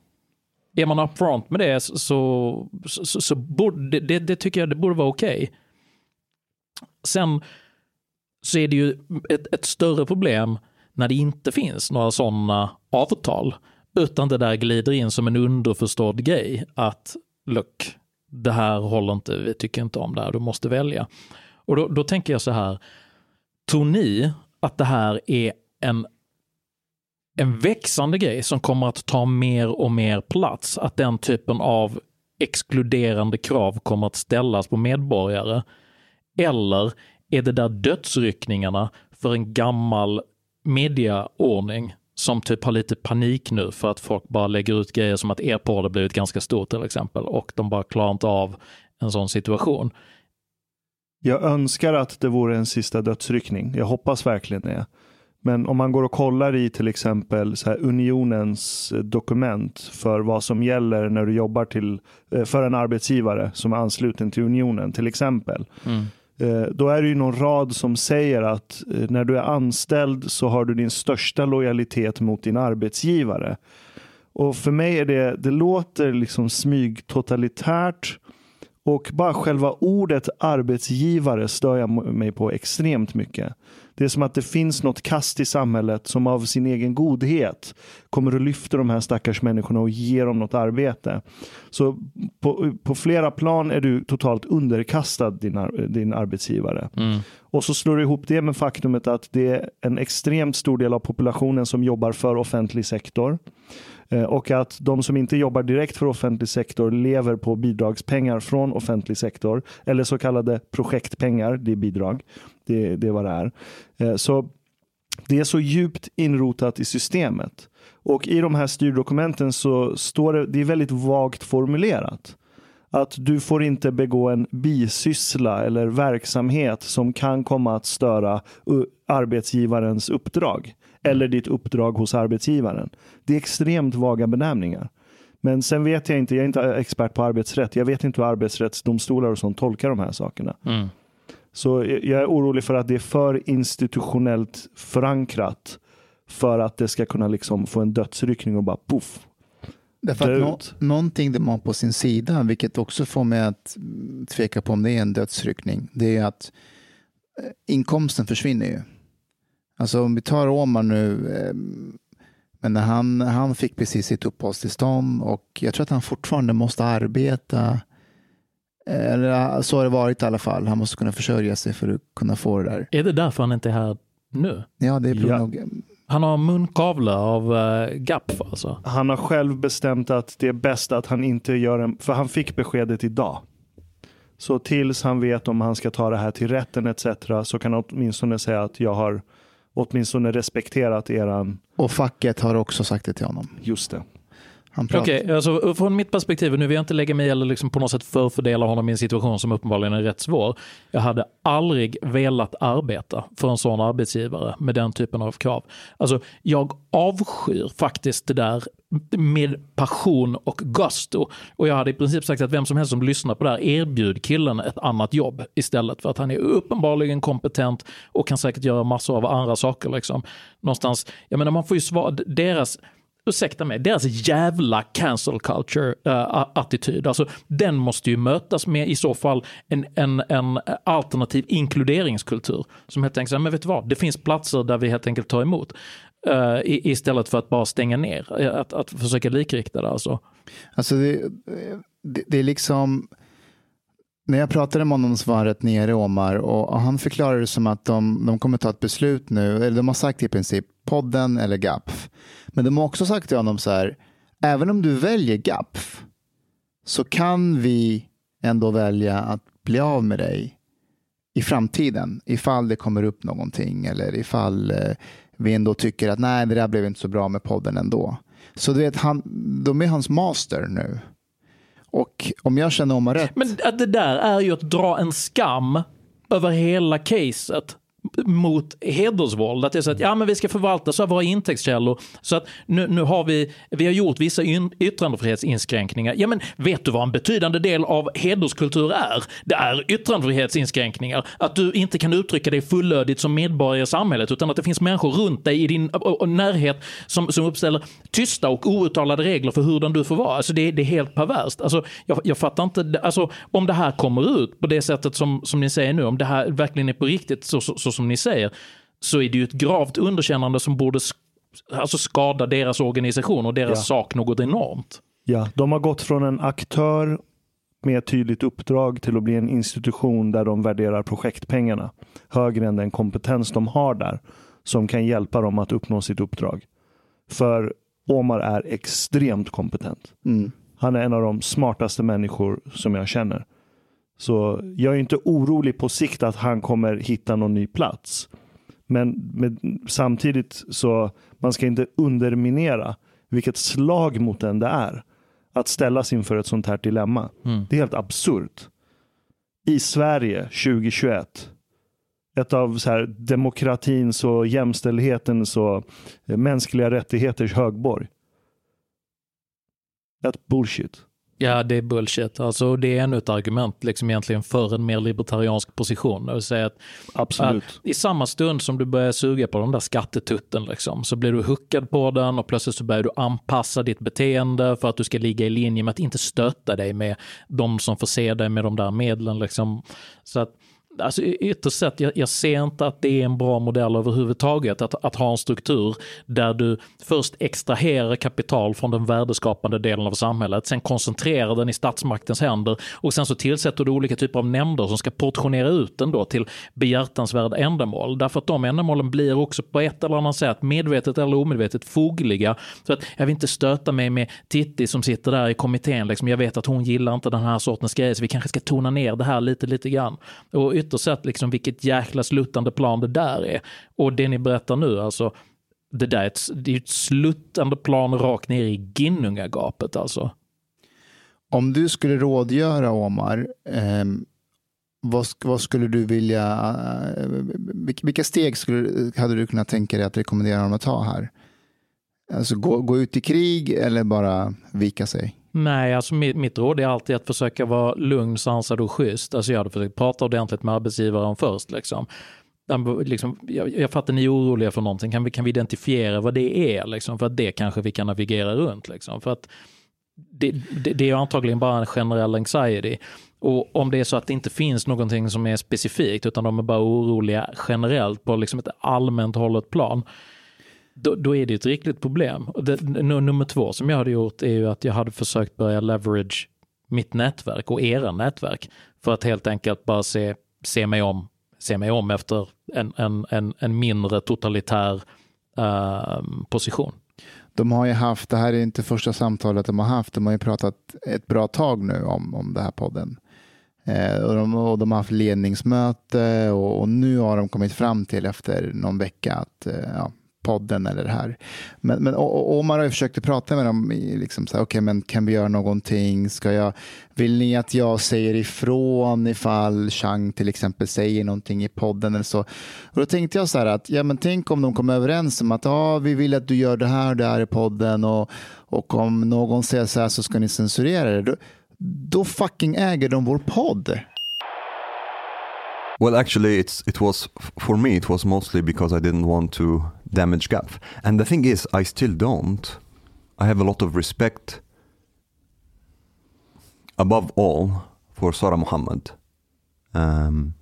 Är man upfront med det så, så, så, så borde, det, det, tycker jag det borde vara okej. Sen så är det ju ett, ett större problem när det inte finns några sådana avtal. Utan det där glider in som en underförstådd grej att look, det här håller inte, vi tycker inte om det här, du måste välja. Och då, då tänker jag så här, tror ni att det här är en, en växande grej som kommer att ta mer och mer plats? Att den typen av exkluderande krav kommer att ställas på medborgare? Eller är det där dödsryckningarna för en gammal mediaordning som typ har lite panik nu för att folk bara lägger ut grejer som att e-porr har blivit ganska stort till exempel och de bara klarar inte av en sån situation. Jag önskar att det vore en sista dödsryckning. Jag hoppas verkligen det. Men om man går och kollar i till exempel unionens dokument för vad som gäller när du jobbar till, eh, för en arbetsgivare som är ansluten till unionen till exempel. Mm. Eh, då är det ju någon rad som säger att eh, när du är anställd så har du din största lojalitet mot din arbetsgivare. Och för mig är det, det låter liksom smygtotalitärt och bara själva ordet arbetsgivare stör jag mig på extremt mycket. Det är som att det finns något kast i samhället som av sin egen godhet kommer att lyfta de här stackars människorna och ge dem något arbete. Så på, på flera plan är du totalt underkastad din, din arbetsgivare. Och så slår du ihop det med faktumet att det är en extremt stor del av populationen som jobbar för offentlig sektor. Eh, Och att de som inte jobbar direkt för offentlig sektor lever på bidragspengar från offentlig sektor. Eller så kallade projektpengar, det är bidrag. Det, det är vad det är. Eh, Så det är så djupt inrotat i systemet. Och i de här styrdokumenten så står det, det är väldigt vagt formulerat. Att du får inte begå en bisyssla eller verksamhet som kan komma att störa arbetsgivarens uppdrag. Eller ditt uppdrag hos arbetsgivaren. Det är extremt vaga benämningar. Men sen vet jag inte, jag är inte expert på arbetsrätt. Jag vet inte hur arbetsrättsdomstolar och sånt tolkar de här sakerna. Mm. Så jag är orolig för att det är för institutionellt förankrat för att det ska kunna liksom få en dödsryckning och bara poff. Därför att nå- någonting de har på sin sida, vilket också får mig att tveka på om det är en dödsryckning, det är att eh, inkomsten försvinner ju. Alltså om vi tar Omar nu, eh, men han, han fick precis sitt uppehållstillstånd och jag tror att han fortfarande måste arbeta. Eh, Eller så har det varit i alla fall. Han måste kunna försörja sig för att kunna få det där. Är det därför han inte är här nu? Ja, det är Ja. nog. Han har munkavle av uh, GAPF alltså. Han har själv bestämt att det är bäst att han inte gör en, för han fick beskedet idag. Så tills han vet om han ska ta det här till rätten etc. så kan han åtminstone säga att jag har åtminstone respekterat eran, Och facket har också sagt det till honom. just det. Han pratar. Okej, alltså från mitt perspektiv, nu vill jag inte lägga mig i eller liksom på något sätt förfördela honom i en situation som uppenbarligen är rätt svår. Jag hade aldrig velat arbeta för en sån arbetsgivare med den typen av krav. Alltså, jag avskyr faktiskt det där med passion och gusto. Och jag hade i princip sagt att vem som helst som lyssnar på det här, erbjud killen ett annat jobb istället. För att han är uppenbarligen kompetent och kan säkert göra massor av andra saker. Liksom. Någonstans, jag menar man får ju svara, deras ursäkta mig, deras jävla cancel culture-attityd. Eh, alltså, den måste ju mötas med i så fall en, en, en alternativ inkluderingskultur. Som helt enkelt säger, men vet du vad, det finns platser där vi helt enkelt tar emot. Uh, istället för att bara stänga ner. Eh, att, att försöka likrikta det alltså. Alltså det, det, det är liksom, när jag pratade med honom så var han rätt nere Omar och, han förklarade det som att de, de kommer ta ett beslut nu, eller de har sagt i princip podden eller GAPF. Men de har också sagt till honom så här, även om du väljer GAPF så kan vi ändå välja att bli av med dig i framtiden ifall det kommer upp någonting eller ifall eh, vi ändå tycker att nej, det där blev inte så bra med podden ändå. Så du vet, han, de är hans master nu. Och om jag känner om rätt. Men det där är ju att dra en skam över hela caset mot hedersvåld. Att det är så att ja, men vi ska förvalta så våra intäktskällor. Så att nu, nu har vi, vi har gjort vissa yttrandefrihetsinskränkningar. Ja, men vet du vad en betydande del av hederskultur är? Det är yttrandefrihetsinskränkningar. Att du inte kan uttrycka dig fullödigt som medborgare i samhället utan att det finns människor runt dig i din närhet som, som uppställer tysta och outtalade regler för hurdan du får vara. Alltså det, det är helt perverst. Alltså, jag, jag fattar inte, alltså, om det här kommer ut på det sättet som, som ni säger nu, om det här verkligen är på riktigt så, så, så som ni säger, så är det ju ett gravt underkännande som borde sk- alltså skada deras organisation och deras Ja. sak något enormt. Ja, de har gått från en aktör med ett tydligt uppdrag till att bli en institution där de värderar projektpengarna högre än den kompetens de har där som kan hjälpa dem att uppnå sitt uppdrag. För Omar är extremt kompetent. Mm. Han är en av de smartaste människor som jag känner. Så jag är inte orolig på sikt att han kommer hitta någon ny plats. Men med, samtidigt så man ska inte underminera vilket slag mot den det är att ställas inför ett sånt här dilemma. Mm. Det är helt absurt. I Sverige 2021, ett av så här, demokratins och jämställdhetens och eh, mänskliga rättigheters högborg. Ett bullshit. Ja, det är bullshit. Alltså, det är ännu ett argument liksom egentligen för en mer libertariansk position. Det vill säga att, Absolut. att i samma stund som du börjar suga på den där skattetutten liksom, så blir du huckad på den och plötsligt så börjar du anpassa ditt beteende för att du ska ligga i linje med att inte stötta dig med de som förser dig med de där medlen. Liksom. Så att Alltså ytterst sett, jag, jag ser inte att det är en bra modell överhuvudtaget att, att ha en struktur där du först extraherar kapital från den värdeskapande delen av samhället, sen koncentrerar den i statsmaktens händer och sen så tillsätter du olika typer av nämnder som ska portionera ut den då till behjärtansvärda ändamål. Därför att de ändamålen blir också på ett eller annat sätt, medvetet eller omedvetet, fogliga. Så att jag vill inte stöta mig med Titti som sitter där i kommittén, liksom, jag vet att hon gillar inte den här sortens grejer, så vi kanske ska tona ner det här lite, lite grann. Och ytterst sett liksom vilket jäkla sluttande plan det där är. Och det ni berättar nu, alltså, det där är ett, det är ett sluttande plan rakt ner i Ginnungagapet alltså. Om du skulle rådgöra Omar, eh, vad, vad skulle du vilja, eh, vilka, vilka steg skulle, hade du kunnat tänka dig att rekommendera honom att ta här? Alltså gå, gå ut i krig eller bara vika sig? Nej, alltså mitt, mitt råd är alltid att försöka vara lugn, sansad och schysst. Alltså jag hade försökt prata ordentligt med arbetsgivaren först. Liksom. Liksom, jag, jag fattar ni är oroliga för någonting, kan vi, kan vi identifiera vad det är? Liksom, för att det kanske vi kan navigera runt. Liksom. För att det, det, det är antagligen bara en generell anxiety. Och om det är så att det inte finns någonting som är specifikt, utan de är bara oroliga generellt på liksom ett allmänt hållet plan, då, då är det ett riktigt problem. Det, nummer två som jag hade gjort är ju att jag hade försökt börja leverage mitt nätverk och era nätverk för att helt enkelt bara se, se, mig, om, se mig om efter en, en, en, en mindre totalitär uh, position. De har ju haft, det här är inte första samtalet de har haft, de har ju pratat ett bra tag nu om, om den här podden. Eh, och, de, och de har haft ledningsmöte och, och nu har de kommit fram till efter någon vecka att eh, ja, podden eller det här. Men, men och, och Omar har ju försökt att prata med dem, liksom så här, okej men kan vi göra någonting? Ska jag, vill ni att jag säger ifrån ifall Chang till exempel säger någonting i podden eller så? Och då tänkte jag så här att, ja men tänk om de kommer överens om att ja, vi vill att du gör det här och det här i podden och, och om någon säger så här så ska ni censurera det. Då, då fucking äger de vår podd. Well, actually, it's it was for me. It was mostly because I didn't want to damage Gap. And the thing is, I still don't. I have a lot of respect, above all, for Sarah Muhammad, um,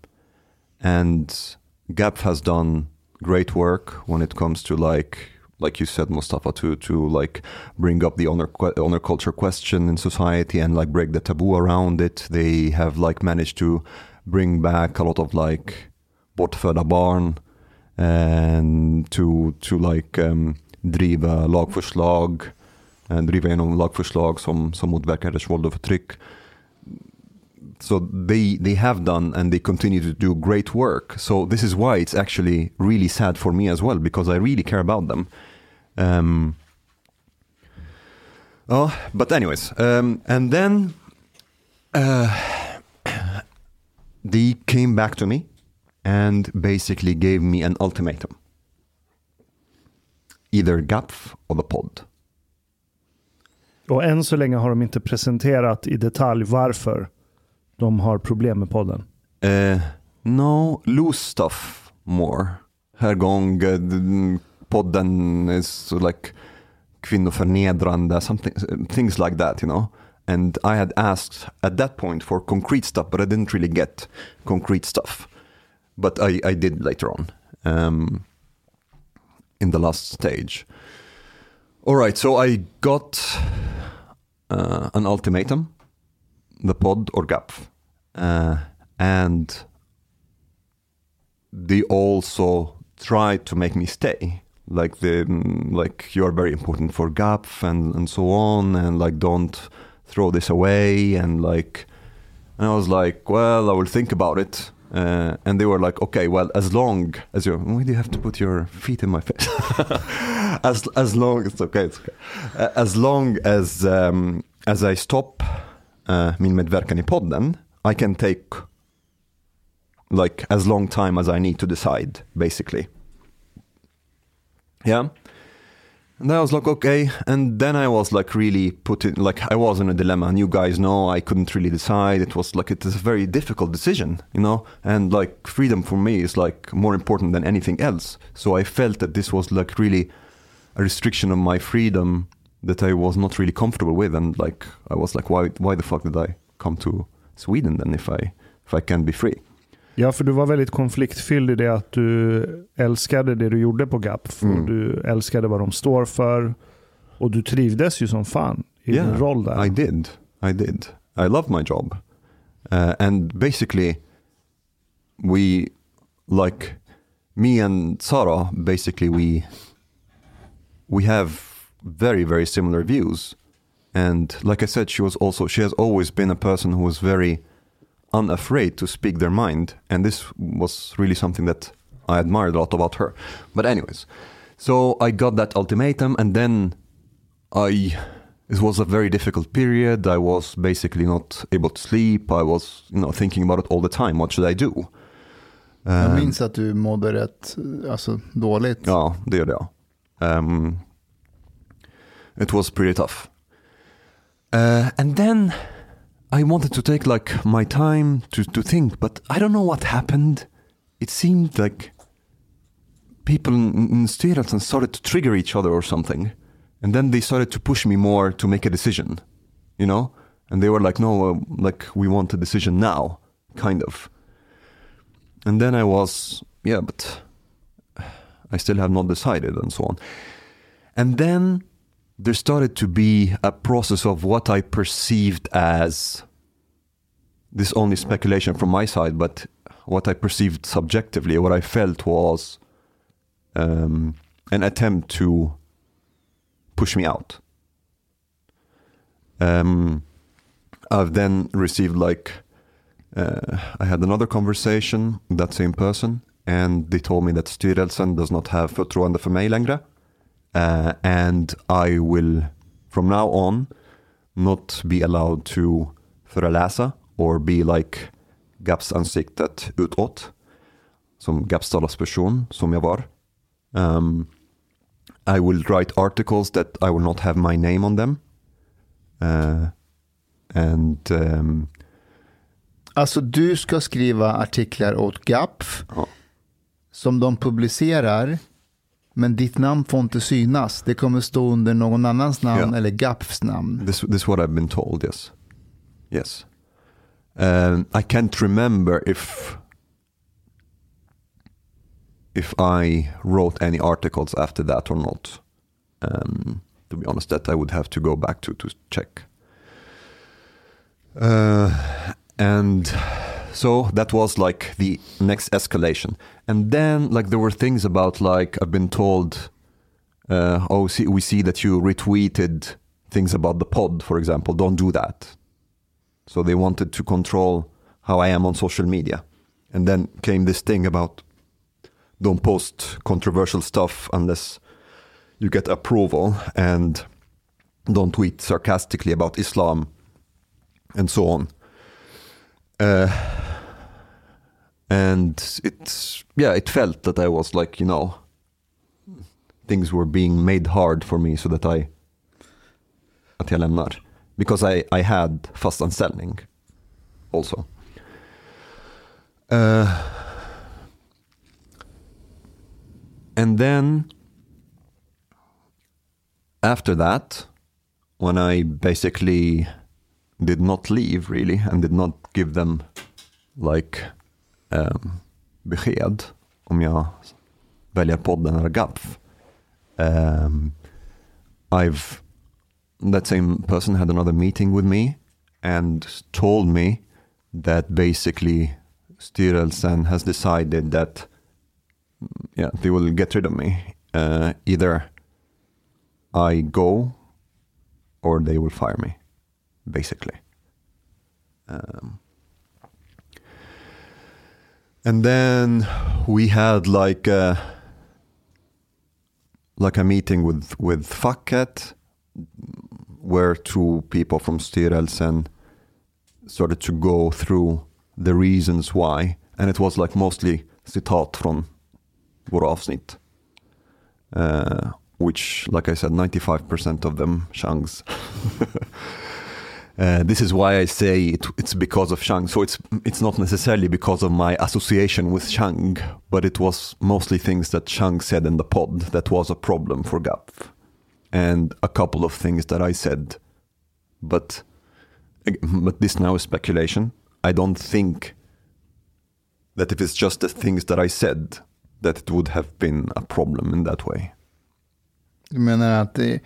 and Gap has done great work when it comes to like like you said Mustafa to to like bring up the honor honor culture question in society and like break the taboo around it they have like managed to bring back a lot of like bortfödda barn and to to like um, driva lagförslag eh, driva igenom lagförslag som, som motverkar hedersvåld och förtryck. So they they have done and they continue to do great work. So this is why it's actually really sad for me as well because i really care about them. Um oh but anyways um and then uh they came back to me and basically gave me an ultimatum either gapf or the pod Och än så länge har de inte presenterat i detalj varför de har problem med podden. Uh, no, loose stuff more. Här gång uh, podden is like kvinnoförnedrande, something, things like that, you know. And I had asked at that point for concrete stuff, but I didn't really get concrete stuff. But I, I did later on um, in the last stage. All right, so I got uh, an ultimatum the pod or GAPF. Uh, and they also tried to make me stay. Like the like you are very important for GAPF and and so on, and like don't throw this away and like. And I was like, well, I will think about it. Uh, and they were like, okay, well, as long as you, why do you have to put your feet in my face? as as long, it's okay, it's okay. Uh, as long as um, as I stop uh, min medverkan i podden, I can take like as long time as I need to decide, basically. Yeah. And I was like, okay. And then I was like really put in, like I was in a dilemma. And you guys know I couldn't really decide. It was like, it is a very difficult decision, you know? And like freedom for me is like more important than anything else. So I felt that this was like really a restriction of my freedom that I was not really comfortable with. And like, I was like, why, why the fuck did I come to Sweden then if I, if I can't be free? Ja, för du var väldigt konfliktfylld i det att du älskade det du gjorde på GAPF. Mm. Du älskade vad de står för. Och du trivdes ju som fan i din roll där. I did. I did. I love my job. Uh, and basically, we, like, me and Sarah, basically, we, we have very, very similar views. And like I said, she was also, she has always been a person who was very unafraid to speak their mind. And this was really something that I admired a lot about her. But, anyways, so I got that ultimatum, and then I it was a very difficult period. I was basically not able to sleep. I was, you know, thinking about it all the time. What should I do? Jag Um, minns att du mådde rätt alltså, dåligt. Ja, det gjorde jag. Um, it was pretty tough. Uh, and then I wanted to take like my time to, to think, but I don't know what happened. It seemed like people in, in started to trigger each other or something. And then they started to push me more to make a decision, you know? And they were like, no, uh, like we want a decision now, kind of. And then I was, yeah, but I still have not decided and so on. And then there started to be a process of what I perceived as this only speculation from my side, but what I perceived subjectively, what I felt was um, an attempt to push me out. Um, I've then received like uh, I had another conversation that same person, and they told me that styrelsen does not have förtroende för mig längre, uh, and I will from now on not be allowed to föreläsa or be like GAPS ansiktet utåt, som GAPS talesperson som jag var. Um, I will write articles that I will not have my name on them. Uh, and um, Alltså du ska skriva artiklar åt GAPF Ja. som de publicerar. Men ditt namn får inte synas. Det kommer stå under någon annans namn Ja. eller GAPFs namn. This this is what I've been told. Yes, yes. Um, I can't remember if if I wrote any articles after that or not. Um, to be honest, that I would have to go back to to check. Uh, and so that was like the next escalation, and then like there were things about like I've been told uh, oh, see, we see that you retweeted things about the pod, for example. Don't do that. So they wanted to control how I am on social media. And then came this thing about don't post controversial stuff unless you get approval and don't tweet sarcastically about Islam and so on. Uh, and it's, yeah, it felt that I was like, you know, things were being made hard for me so that I att jag lämnar. Because I, I had fast anställning also. Uh, and then after that, when I basically did not leave really and did not give them like um, besked om jag väljer podden eller GAPF. Um, I've that same person had another meeting with me and told me that basically Styrelsen has decided that mm, yeah they will get rid of me. Uh, either I go or they will fire me, basically. Um, and then we had like a, like a meeting with with facket where two people from Styrelsen started to go through the reasons why and it was like mostly citat från våra uh, which like I said 95% of them Shangs Uh, this is why I say it, it's because of Shang. So it's it's not necessarily because of my association with Shang, but it was mostly things that Shang said in the pod that was a problem for Gapf, and a couple of things that I said. But but this now is speculation. I don't think that if it's just the things that I said that it would have been a problem in that way. Du menar att det,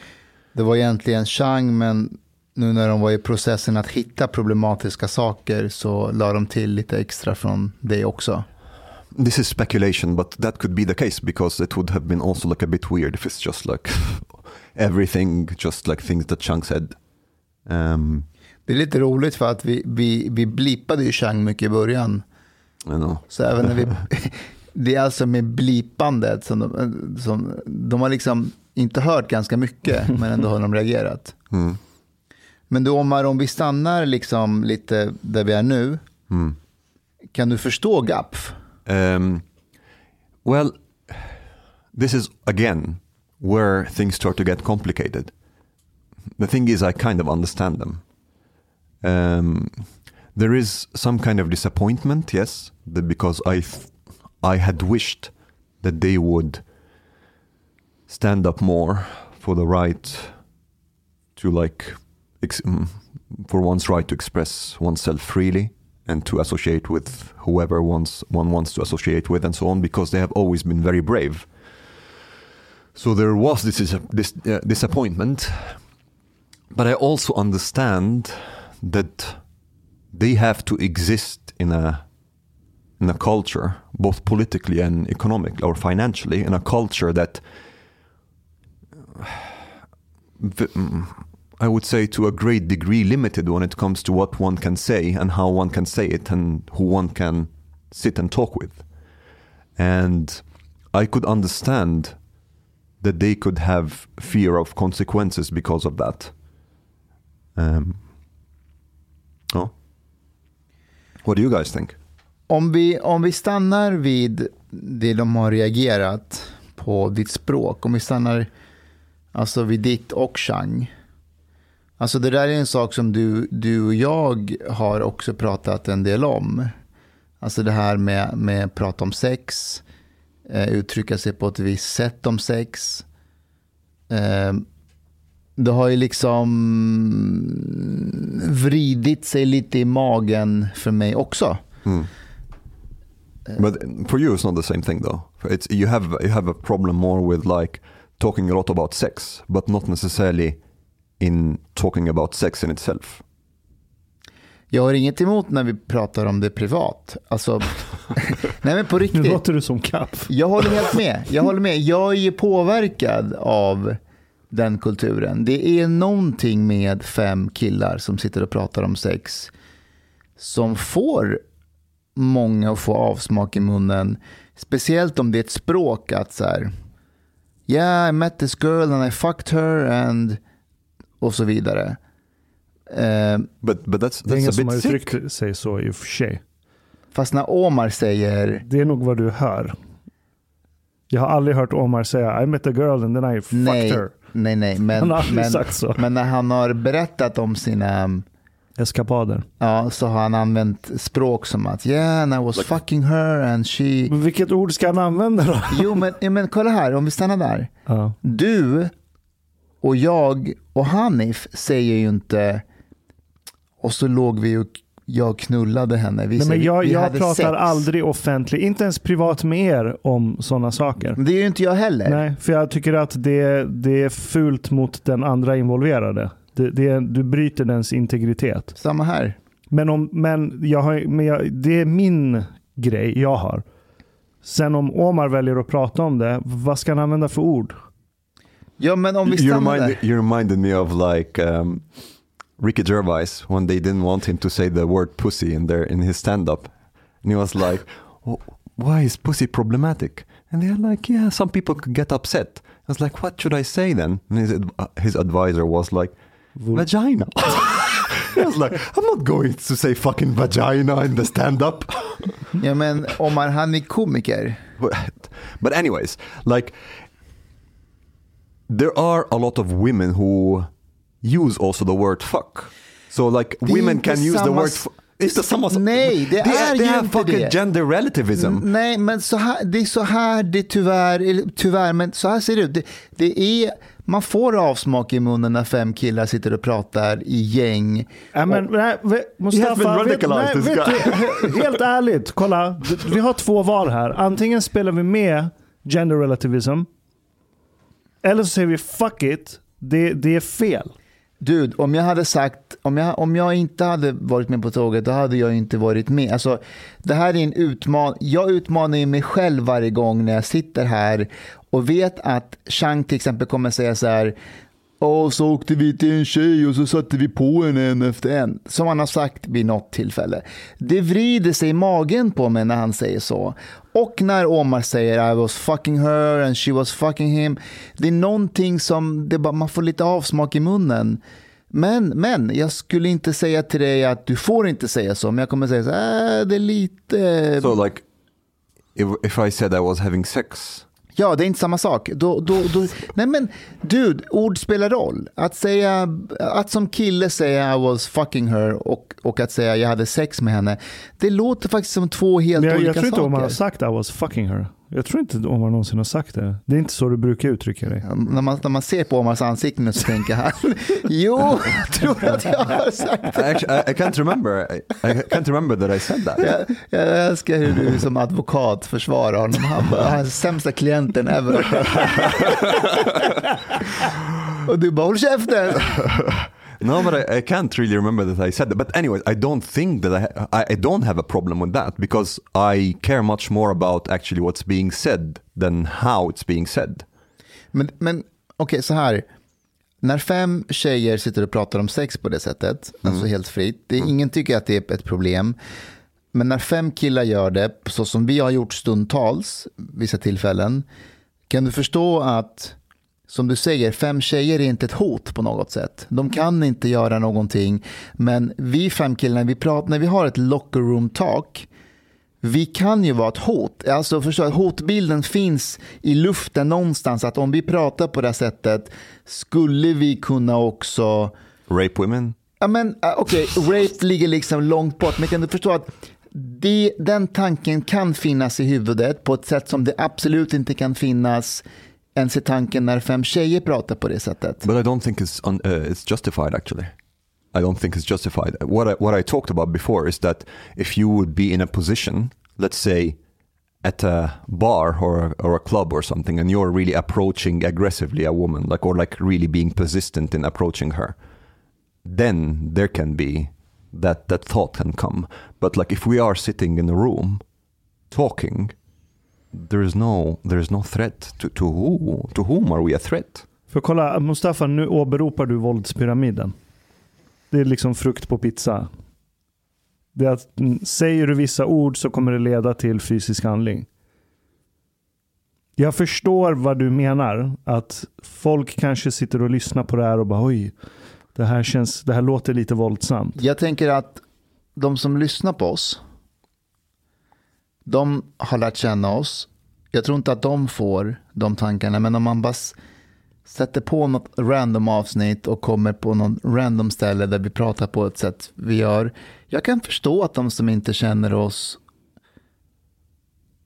det var egentligen Chang, men nu när de var i processen att hitta problematiska saker så la de till lite extra från det också. This is speculation, but that could be the case because it would have been also like a bit weird if it's just like everything, just like things that Chang said. Um, Det är lite roligt för att vi, vi, vi blippade ju Chang mycket i början. Så även när vi, det är alltså med blipandet som de, som de har liksom inte hört ganska mycket, men ändå har de reagerat. Mm. Men du Omar, om vi stannar liksom lite där vi är nu, Mm. kan du förstå GAPF? Um, well, this is again where things start to get complicated. The thing is, I kind of understand them. Um, there is some kind of disappointment, yes, because I, I had wished that they would stand up more for the right to like mm, for one's right to express oneself freely and to associate with whoever wants one wants to associate with and so on because they have always been very brave so there was this this uh, disappointment but i also understand that they have to exist in a in a culture both politically and economically or financially in a culture that mm, I would say to a great degree limited when it comes to what one can say and how one can say it and who one can sit and talk with. And I could understand that they could have fear of consequences because of that. Um, oh. What do you guys think? Om vi, om vi stannar vid det de har reagerat på ditt språk, om vi stannar alltså vid ditt och Chang. Alltså det där är en sak som du, du och jag har också pratat en del om. Alltså det här med, med prata om sex, eh, uttrycka sig på ett visst sätt om sex. Eh, det har ju liksom vridit sig lite i magen för mig också. But for you, it's not the same thing, though. It's you have you have a problem more with like talking a lot about sex, but not necessarily in talking about sex in itself. Jag har inget emot när vi pratar om det privat. Alltså, nej men på Nu riktigt. låter du som kaff. Jag håller helt med. Jag håller med. Jag är ju påverkad av den kulturen. Det är någonting med fem killar som sitter och pratar om sex som får många att få avsmak i munnen. Speciellt om det är ett språk att så här, yeah I met this girl and I fucked her and och så vidare. Eh, But but that's Det är that's ingen som har uttryckt sig så i och för sig. fast när Omar säger Det är nog vad du hör. Jag har aldrig hört Omar säga I met a girl and then I fucked nej, her. nej, nej, men, Han har aldrig men, sagt så. men när han har berättat om sina Eskapader. Ja, så har han använt språk som att yeah, and I was fucking her and she... Men vilket ord ska han använda då? Jo, men, ja, men kolla här, om vi stannar där. Ja. Du och jag och Hanif säger ju inte och så låg vi och jag knullade henne. Vi Nej, men jag vi jag hade pratar sex. aldrig offentligt, inte ens privat med er om sådana saker. Det är ju inte jag heller. Nej, för jag tycker att det, det är fult mot den andra involverade. Det, det, du bryter dens integritet. Samma här. Men, om, men, jag har, men jag, det är min grej jag har. Sen om Omar väljer att prata om det, vad ska han använda för ord? Ja, men om vi You, stannar remind, där. you reminded me of like um, Ricky Gervais when they didn't want him to say the word pussy in their in his stand-up, and he was like, "Oh, "Why is pussy problematic?" And they're like, "Yeah, some people could get upset." I was like, "What should I say then?" And his his advisor was like, "Vagina." I was like, "I'm not going to say fucking vagina in the stand-up." Ja, men Omar, han är komiker. but, but anyways, like there are a lot of women who use also the word fuck. So like Det är women can use the word. It's the samma Nej, det they, är they ju have inte fucking det. gender relativism. Nej, men så här, det är så här det tyvärr, tyvärr, men så här ser det ut. Det, det är, man får avsmak i munnen när fem killar sitter och pratar i gäng. Ja, men, nej, Mustafa, vet, nej, vet du, he- helt ärligt, kolla. Vi har två val här. Antingen spelar vi med gender relativism. Eller så säger vi fuck it, det, det är fel. Dude, om jag hade sagt, om jag, om jag inte hade varit med på tåget, då hade jag inte varit med. Alltså, det här är en utmaning. Jag utmanar ju mig själv varje gång när jag sitter här och vet att Chang till exempel kommer säga så här, och så åkte vi till en tjej och så satte vi på en en efter en. Som han har sagt vid något tillfälle. Det vrider sig i magen på mig när han säger så. Och när Omar säger I was fucking her and she was fucking him. Det är någonting som det bara, man får lite avsmak i munnen. Men, men jag skulle inte säga till dig att du får inte säga så. Men jag kommer säga så här, äh, det är lite... So like if, if I said I was having sex, Ja, det är inte samma sak. Då, då, då, nej men, dude, ord spelar roll. Att säga, att som kille säga I was fucking her och, och att säga jag hade sex med henne. Det låter faktiskt som två helt jag, olika jag tror inte saker. Omar har sagt I was fucking her. Jag tror inte Omar någonsin har sagt det. Det är inte så du brukar uttrycka dig. När man, när man ser på Omars ansikte nu så tänker han, jo, jag tror att jag har sagt I actually I, I can't remember. I, I can't remember that I said that. Jag, jag älskar hur du som advokat försvarar honom. Han bara, han är sämsta klienten ever. Och du bara, håll käften. No, but I, I can't really remember that I said that. But anyways, I don't think that I, I I don't have a problem with that because I care much more about actually what's being said than how it's being said. Men, men okej, så här. När fem tjejer sitter och pratar om sex på det sättet, alltså helt fritt, det, ingen tycker att det är ett problem. Men när fem killar gör det, så som vi har gjort stundtals, vissa tillfällen, kan du förstå att, som du säger, fem tjejer är inte ett hot på något sätt. De kan inte göra någonting, men vi fem killar, vi pratar, när vi har ett locker room talk, vi kan ju vara ett hot. Alltså förstå hotbilden finns i luften någonstans. Att om vi pratar på det här sättet skulle vi kunna också... Rape women? Ja men uh, okej, rape ligger liksom långt bort. Men kan du förstå att det, den tanken kan finnas i huvudet på ett sätt som det absolut inte kan finnas ens i tanken när fem tjejer pratar på det sättet. But I don't think it's un, uh, it's justified actually. I don't think it's justified. What I, what I talked about before is that if you would be in a position, let's say at a bar or or a club or something, and you're really approaching aggressively a woman, like or like really being persistent in approaching her, then there can be that that thought can come. But like if we are sitting in a room talking, there is no there is no threat to to who to whom are we a threat? För kolla, Mustafa, nu åberopar du våldspyramiden. Det är liksom frukt på pizza. Det är att mm, säger du vissa ord så kommer det leda till fysisk handling. Jag förstår vad du menar. Att folk kanske sitter och lyssnar på det här och bara oj, det här, känns, det här låter lite våldsamt. Jag tänker att de som lyssnar på oss, de har lärt känna oss. Jag tror inte att de får de tankarna, men om man bara sätter på något random avsnitt och kommer på någon random ställe där vi pratar på ett sätt vi gör. Jag kan förstå att de som inte känner oss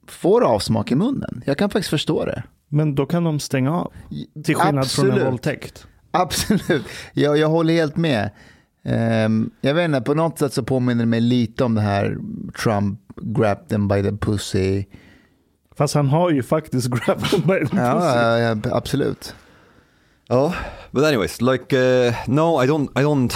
får avsmak i munnen. Jag kan faktiskt förstå det. Men då kan de stänga av. Till skillnad från en Absolut. våldtäkt. Absolut, jag, jag håller helt med. Ehm, jag vet inte, på något sätt så påminner det mig lite om det här Trump grabbed them by the pussy. Fast han har ju faktiskt grabbed them by the pussy. Ja, ja, ja, absolut. Oh, but anyways, like uh, no, I don't. I don't.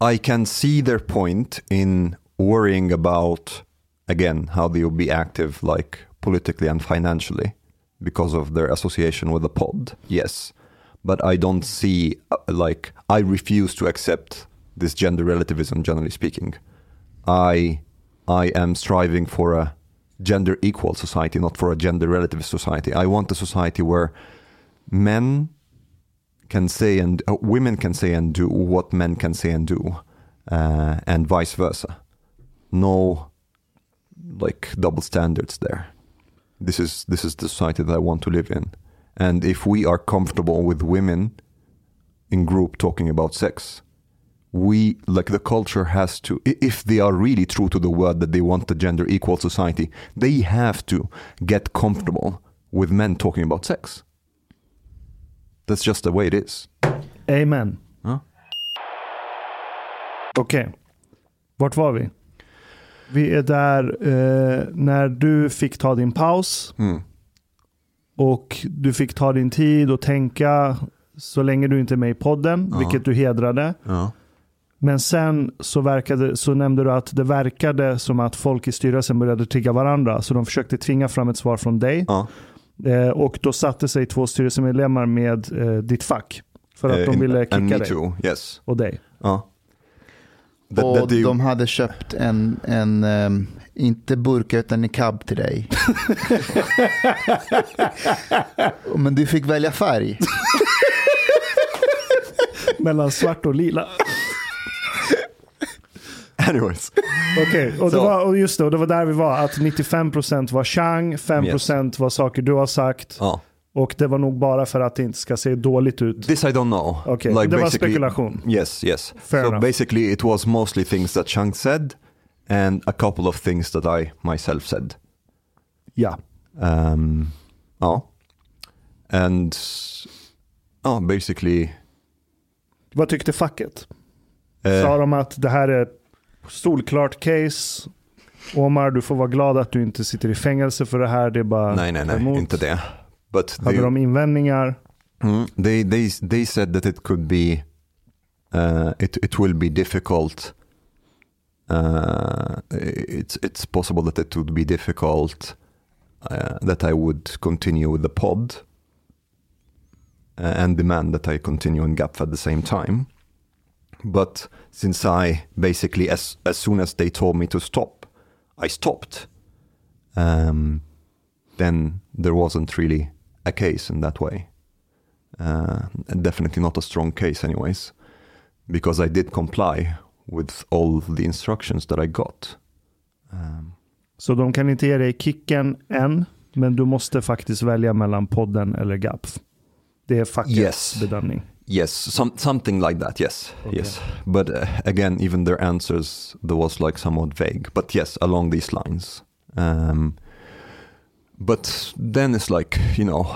I can see their point in worrying about again how they will be active, like politically and financially, because of their association with the pod. Yes, but I don't see uh, like I refuse to accept this gender relativism. Generally speaking, I I am striving for a gender equal society, not for a gender relativist society. I want a society where men can say and uh, women can say and do what men can say and do, uh, and vice versa. No, like double standards there. This is this is the society that I want to live in, and if we are comfortable with women in group talking about sex, we like the culture has to if they are really true to the word that they want a gender equal society they have to get comfortable with men talking about sex that's just the way it is Amen. Ja. Okej, vart var vi? Vi är där eh, när du fick ta din paus. Mm. Och du fick ta din tid och tänka så länge du inte är med i podden, Ja. vilket du hedrade. ja. Men sen så, verkade, så nämnde du att det verkade som att folk i styrelsen började trigga varandra. Så de försökte tvinga fram ett svar från dig. Ja. Eh, och då satte sig två styrelsemedlemmar med eh, ditt fack. För att Eh, de ville and kicka me dig too yes och dig. ja That- Och that they- de hade köpt en, en ehm, inte burka utan niqab till dig. Men du fick välja färg. Mellan svart och lila. anyways Okej, och, det var- och just det, och det var där vi var. Att 95% var Chang, 5% var saker du har sagt. ja Och det var nog bara för att det inte ska se dåligt ut. This I don't know. Okej, det var spekulation. Yes, yes. Fair so enough. basically, it was mostly things that Chang said, and a couple of things that I myself said. Ja. Um, ja. And ja, basically. Vad tyckte facket? eh, Sa de att det här är solklart case? Omar, du får vara glad att du inte sitter i fängelse för det här. Det är bara nej, nej, nej, emot. inte det. But Hade they, de invändningar? Mm, they they they said that it could be uh, it it will be difficult. Uh, it's it's possible that it would be difficult uh, that I would continue with the pod Eh, and demand that I continue in GAPF at the same time. But since I basically as as soon as they told me to stop, I stopped. Um, then there wasn't really a case in that way. Uh, definitely not a strong case, anyways, because I did comply with all the instructions that I got. Um, Så de kan inte ge dig kicken än, men du måste faktiskt välja mellan podden eller GAPF. Det är fackets Yes. bedömning. yes, some, something like that. Yes, Okay. yes. But uh, again, even their answers there was like somewhat vague. But yes, along these lines. Um, but then it's like you know,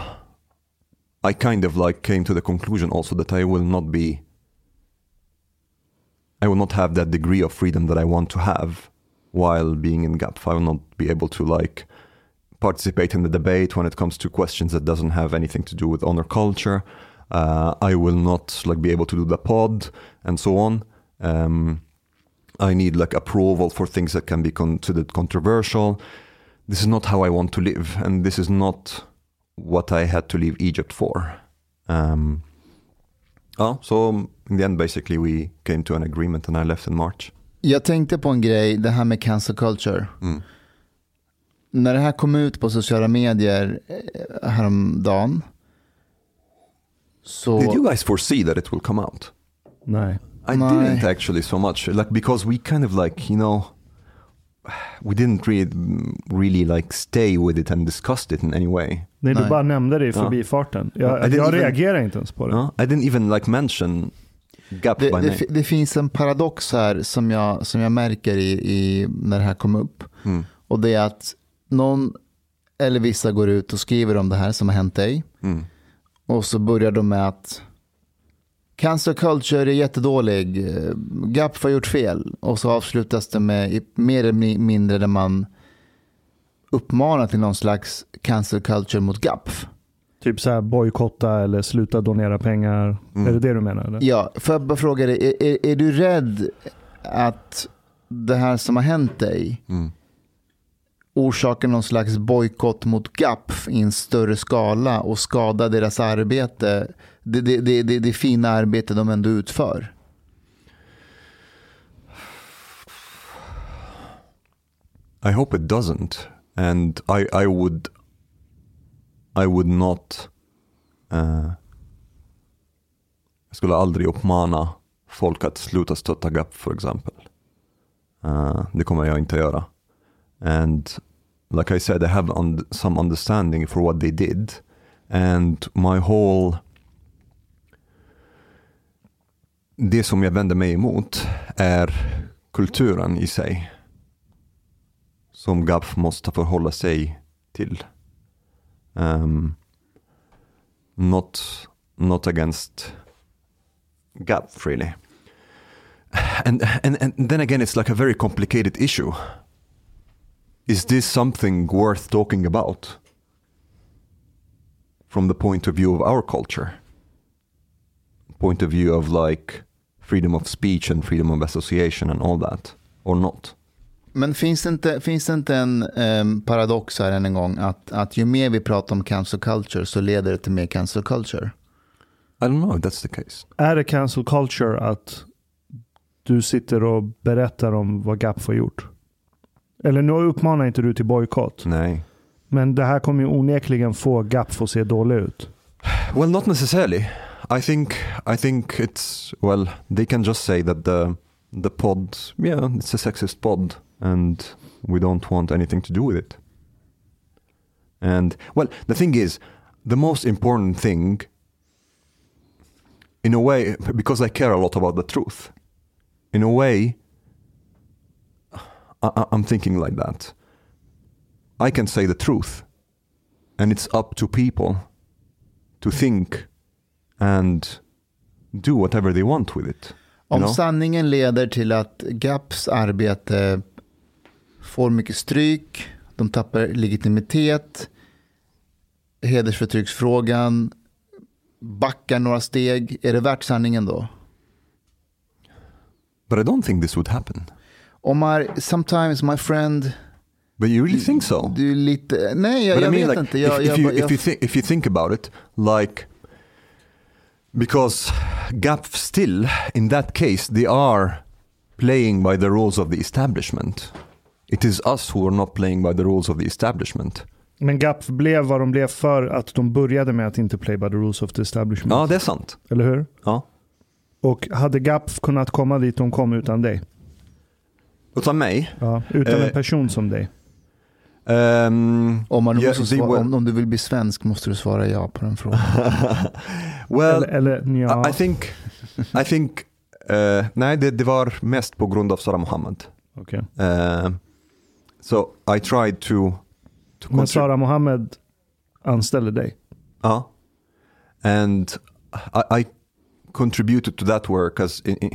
I kind of like came to the conclusion also that I will not be. I will not have that degree of freedom that I want to have while being in GAP. I will not be able to like participate in the debate when it comes to questions that doesn't have anything to do with honor culture. Uh, I will not like be able to do the pod and so on. Um, I need like approval for things that can be considered controversial. This is not how I want to live, and this is not what I had to leave Egypt for. Um, oh, so in the end, basically, we came to an agreement, and I left in March. Jag tänkte på en grej, det här med cancel culture. Mm. När det här kom ut på sociala medier eh, häromdagen. Så... Did you guys foresee that it will come out? Nej. I My- didn't actually so much, like because we kind of like you know, we didn't really, really like stay with it and discussed it in any way. Nej, du Nej. bara nämnde det i förbifarten. Ja, Jag, jag even- reagerar inte ens på det. No? I didn't even like mention Gap Det, by det, det finns en paradox här som jag, som jag märker i, i, när det här kom upp. Mm. Och det är att någon eller vissa går ut och skriver om det här som har hänt dig. Mm. Och så börjar de med att Cancer culture är jättedålig. GAPF har gjort fel. Och så avslutas det med mer eller mi- mindre där man uppmanar till någon slags cancel culture mot GAPF. Typ så här bojkotta eller sluta donera pengar. Mm. Är det det du menar? Eller? Ja, får jag bara fråga dig, är, är, är du rädd att det här som har hänt dig Mm orsakar någon slags bojkott mot GAP i en större skala och skadar deras arbete, det, det, det, det, det fina arbete de ändå utför? I hope it doesn't, and I I would I would not. Uh, jag skulle aldrig uppmana folk att sluta stötta GAP för exempel. Uh, det kommer jag inte göra. And like I said, I have un some understanding for what they did, and my whole det som jag vänder mig emot är kulturen i sig som GAF måste förhålla sig till. Um, not, not against GAF really. And, and, and then again, it's like a very complicated issue. Is this something worth talking about from the point of view of our culture? Point of view of like freedom of speech and freedom of association and all that, or not? Men finns det inte, finns det inte en em, paradox här än en gång att, att ju mer vi pratar om cancel culture så leder det till mer cancel culture? I don't know if that's the case. Är det cancel culture att du sitter och berättar om vad GAP har gjort? Eller nu uppmanar inte du till bojkott. Nej. Men det här kommer ju onekligen få GAP att se dålig ut. Well, not necessarily. I think I think it's well. They can just say that the the pod, yeah, it's a sexist pod, and we don't want anything to do with it. And well, the thing is, the most important thing, in a way, because I care a lot about the truth. In a way, I, I'm thinking like that. I can say the truth, and it's up to people to think and do whatever they want with it. Om know? sanningen leder till att GAPs arbete får mycket stryk, de tappar legitimitet, hedersförtrycksfrågan backar några steg, är det värt sanningen då? But I don't think this would happen. Omar, sometimes my friend, But you really think so? du lite, nej jag, but jag I mean, vet like, inte. Jag, if, if jag, you jag, if you think if you think about it, like because GAP still in that case they are playing by the rules of the establishment. It is us who are not playing by the rules of the establishment. Men GAP blev vad de blev för att de började med att inte play by the rules of the establishment. Ja, det är sant. Eller hur? Ja. Och hade GAP kunnat komma dit de kom utan dig? Utan mig. Ja, utan Eh, en person som dig? Um, Omar, du yeah, svara, were- om, om du vill bli svensk måste du svara ja på den frågan. well, eller, eller ja. I, I think, I think, eh, nej det, det var mest på grund av Sara Mohammed. Okej. Eh, so I tried to, to Men Sara Mohammed anställde dig? Ja. And I, I contributed to that work as in, in,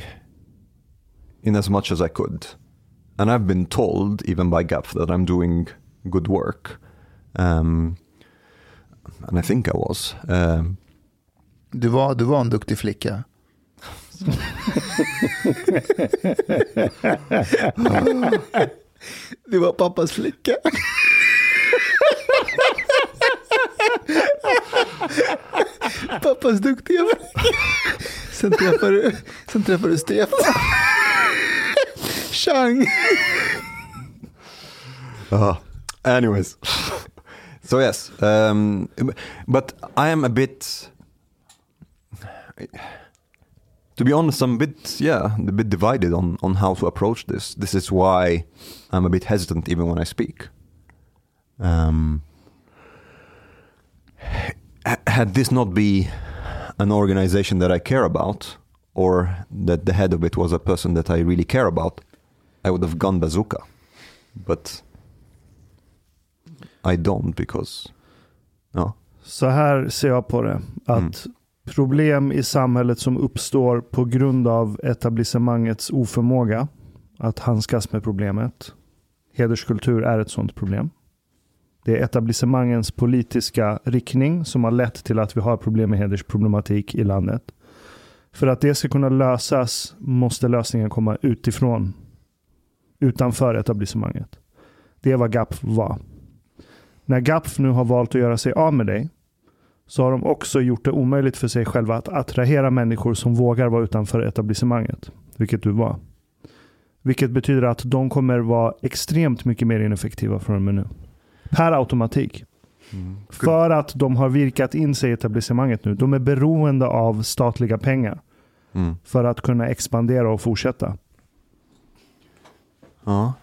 in as much as I could. And I've been told, even by GAP, that I'm doing good work. Um, and I think I was. Um, Du var, du var en duktig flicka. Du var pappas flicka. Pappas duktiga flicka. Sen träffar du, sen träffar du Stefan. Chang. Uh, anyways, so yes, um, but I am a bit. To be honest, I'm a bit, yeah, a bit divided on on how to approach this. This is why I'm a bit hesitant even when I speak. Um, had this not be an organization that I care about, or that the head of it was a person that I really care about, I would have gone bazooka. But I don't because, ja. Så här ser jag på det. Att problem i samhället som uppstår på grund av etablissemangets oförmåga att handskas med problemet. Hederskultur är ett sådant problem. Det är etablissemangens politiska riktning som har lett till att vi har problem med hedersproblematik i landet. För att det ska kunna lösas måste lösningen komma utifrån. Utanför etablissemanget. Det är vad GAPF var. När GAPF nu har valt att göra sig av med dig så har de också gjort det omöjligt för sig själva att attrahera människor som vågar vara utanför etablissemanget. Vilket du var. Vilket betyder att de kommer vara extremt mycket mer ineffektiva från och med nu. Per automatik. För att de har virkat in sig i etablissemanget nu. De är beroende av statliga pengar. Mm. För att kunna expandera och fortsätta. Uh,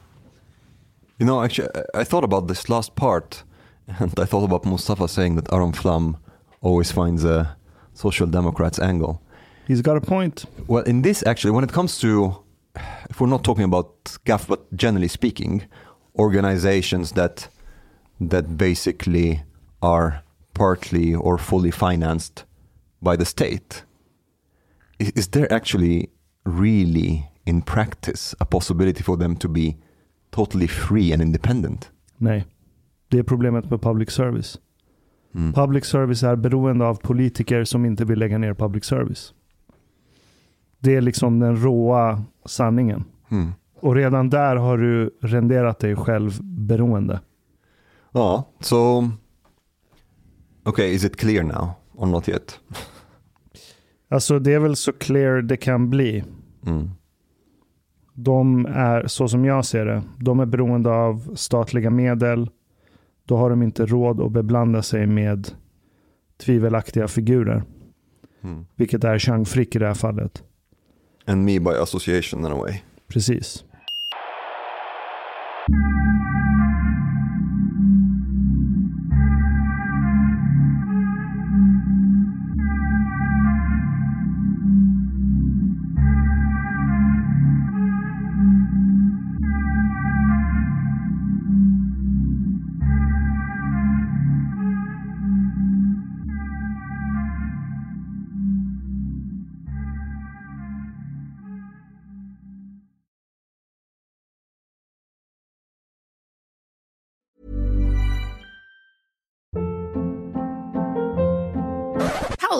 you know, actually, I I thought about this last part, and I thought about Mustafa saying that Aram Flam always finds a social democrats angle. He's got a point. Well, in this, actually, when it comes to, if we're not talking about GAF, but generally speaking, organizations that that basically are partly or fully financed by the state, is, is there actually really, in practice, a possibility for them to be totally free and independent? Nej. Det är problemet med public service. Mm. Public service är beroende av politiker som inte vill lägga ner public service. Det är liksom den råa sanningen. Mm. Och redan där har du renderat dig själv beroende. Ja, so okay, is it clear now or not yet? Alltså det är väl så clear det kan bli. Mm. De är, så som jag ser det, de är beroende av statliga medel. Då har de inte råd att beblanda sig med tvivelaktiga figurer. Mm. Vilket är Chang Frick i det här fallet. And me by association in a way. Precis.